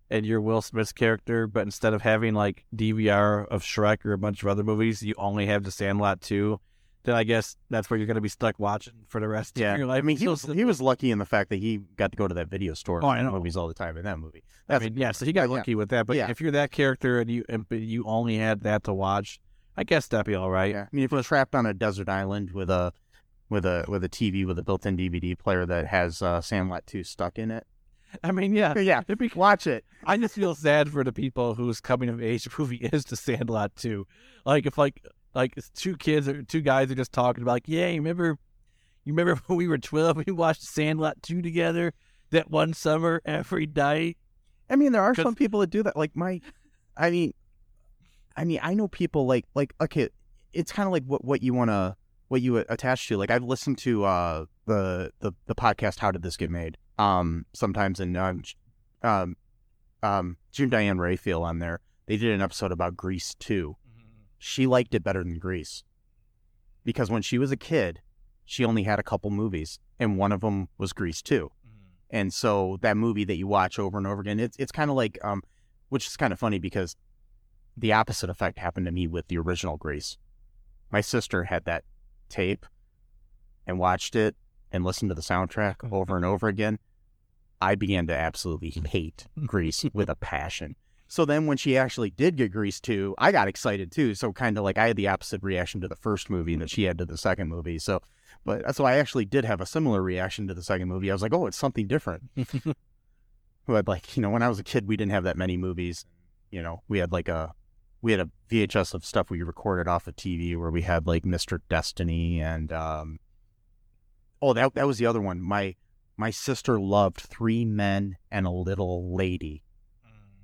Speaker 2: and you're Will Smith's character, but instead of having like DVR of Shrek or a bunch of other movies, you only have the Sandlot two, then I guess that's where you're gonna be stuck watching for the rest
Speaker 1: Yeah,
Speaker 2: of your life.
Speaker 1: I mean, he was, he was lucky in the fact that he got to go to that video store
Speaker 2: Oh, I know.
Speaker 1: movies all the time in that movie.
Speaker 2: I
Speaker 1: That's
Speaker 2: mean, yeah, so he got
Speaker 1: yeah.
Speaker 2: lucky with that. But
Speaker 1: Yeah.
Speaker 2: if you're that character and you and but you only had that to watch, I guess that'd be all right.
Speaker 1: yeah. I mean, if you're trapped on a desert island with a with a with a TV with a built-in DVD player that has uh, Sandlot two stuck in it,
Speaker 2: I mean, yeah, [LAUGHS]
Speaker 1: yeah,
Speaker 2: be [LAUGHS]
Speaker 1: watch it.
Speaker 2: I just feel sad for the people whose coming of age movie is to Sandlot 2. Like if like like it's two kids or two guys are just talking about like, yeah, you remember you remember when we were twelve we watched Sandlot two together that one summer every night.
Speaker 1: I mean, there are some people that do that. Like my, I mean, I mean, I know people like like okay, it's kind of like what what you want to what you attach to. Like I've listened to uh the the the podcast How Did This Get Made? Um, sometimes and um, um, um, June Diane Raphael on there. They did an episode about Grease 2. She liked it better than Grease because when she was a kid, she only had a couple movies, and one of them was Grease 2. And so that movie that you watch over and over again, it's it's kind of like, um, which is kind of funny because the opposite effect happened to me with the original Grease. My sister had that tape and watched it and listened to the soundtrack mm-hmm. over and over again. I began to absolutely mm. hate [LAUGHS] Grease with a passion. So then when she actually did get Grease 2, I got excited too. So kind of like I had the opposite reaction to the first movie that she had to the second movie. So but uh, so I actually did have a similar reaction to the second movie. I was like, "Oh, it's something different." [LAUGHS] but like, you know, when I was a kid, we didn't have that many movies. You know, we had like a we had a VHS of stuff we recorded off of TV where we had like Mr. Destiny and um Oh, that that was the other one. My my sister loved Three Men and a Little Lady.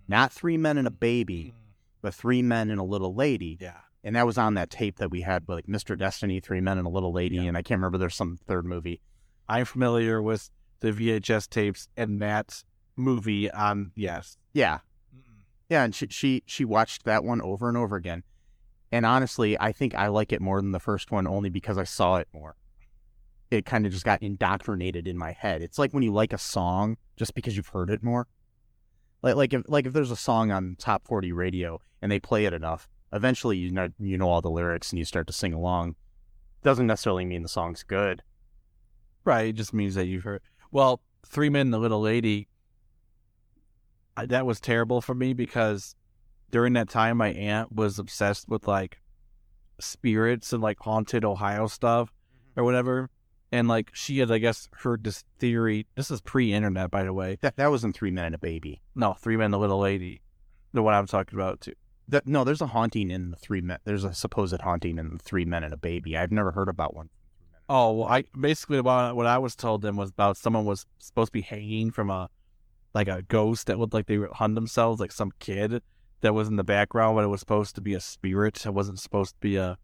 Speaker 1: Not Three Men and a Baby, but Three Men and a Little Lady
Speaker 2: Yeah.
Speaker 1: and that was on that tape that we had, like Mr. Destiny, Three Men and a Little Lady,
Speaker 2: Yeah.
Speaker 1: and I can't remember. There's some third movie.
Speaker 2: I'm familiar with the VHS tapes and that movie on yes.
Speaker 1: Yeah, yeah, and she she she watched that one over and over again. And honestly, I think I like it more than the first one only because I saw it more. It kind of just got indoctrinated in my head. It's like when you like a song just because you've heard it more. Like like if like if there's a song on top 40 radio and they play it enough, eventually you know you know all the lyrics and you start to sing along. Doesn't necessarily mean the song's good.
Speaker 2: Right. It just means that you've heard. Well, Three Men and the Little Lady, that was terrible for me because during that time, my aunt was obsessed with like spirits and like haunted Ohio stuff mm-hmm. or whatever. And like she had, I guess, heard this theory. This is pre internet, by the way.
Speaker 1: That that wasn't Three Men and a Baby.
Speaker 2: No, Three Men and a Little Lady. The one I'm talking about, too.
Speaker 1: That, no, there's a haunting in the Three Men. There's a supposed haunting in the Three Men and a Baby. I've never heard about one.
Speaker 2: Oh, well, I basically what, what I was told then was about someone was supposed to be hanging from a like a ghost that looked like they hung themselves, like some kid that was in the background, but it was supposed to be a spirit. It wasn't supposed to be a,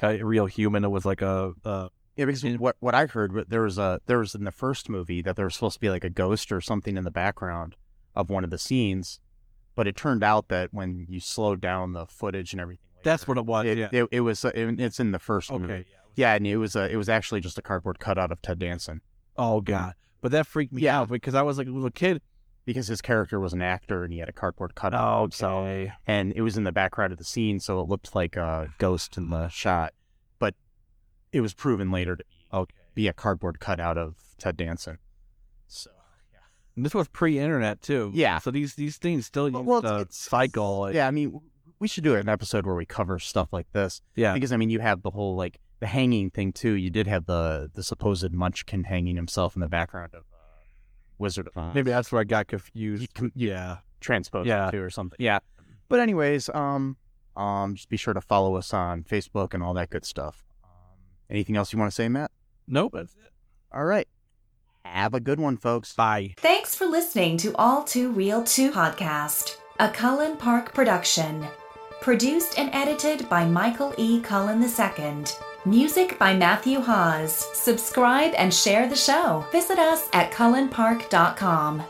Speaker 2: a real human. It was like a, a
Speaker 1: Yeah, because what what I heard there was a there was in the first movie that there was supposed to be like a ghost or something in the background of one of the scenes, but it turned out that when you slowed down the footage and everything,
Speaker 2: that's what it was.
Speaker 1: it,
Speaker 2: yeah.
Speaker 1: it, it was uh, it- it's in the first movie.
Speaker 2: okay.
Speaker 1: Yeah, and it was uh, it was actually just a cardboard cutout of Ted Danson
Speaker 2: Oh god. But that freaked me
Speaker 1: Yeah.
Speaker 2: out because I was like a little kid.
Speaker 1: Because his character was an actor and he had a cardboard cutout.
Speaker 2: Oh,
Speaker 1: himself. and it was in the background of the scene, so it looked like a ghost in the shot. But it was proven later to
Speaker 2: Okay.
Speaker 1: be a cardboard cutout of Ted Danson. So yeah.
Speaker 2: And this was pre-internet too.
Speaker 1: Yeah.
Speaker 2: So these these things still used
Speaker 1: Well,
Speaker 2: to
Speaker 1: it's- it's-
Speaker 2: cycle. like-
Speaker 1: yeah, I mean, we should do an episode where we cover stuff like this
Speaker 2: Yeah.
Speaker 1: because I mean, you have the whole like the hanging thing too. You did have the the supposed Munchkin hanging himself in the background of Wizard of Oz.
Speaker 2: Maybe that's where I got confused.
Speaker 1: Com-
Speaker 2: yeah.
Speaker 1: transposed
Speaker 2: Yeah.
Speaker 1: to or something. Yeah. But anyways, um, um, just be sure to follow us on Facebook and all that good stuff. Um, anything else you want to say, Matt?
Speaker 2: Nope. That's it.
Speaker 1: All right. Have a good one, folks.
Speaker 2: Bye.
Speaker 3: Thanks for listening to All 2 Reel Too podcast, a Cullen Park production. Produced and edited by Michael E. Cullen II. Music by Matthew Hawes. Subscribe and share the show. Visit us at cullenpark.com.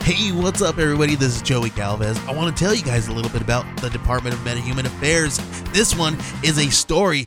Speaker 4: Hey, what's up, everybody? This is Joey Galvez. I want to tell you guys a little bit about the Department of Metahuman Affairs. This one is a story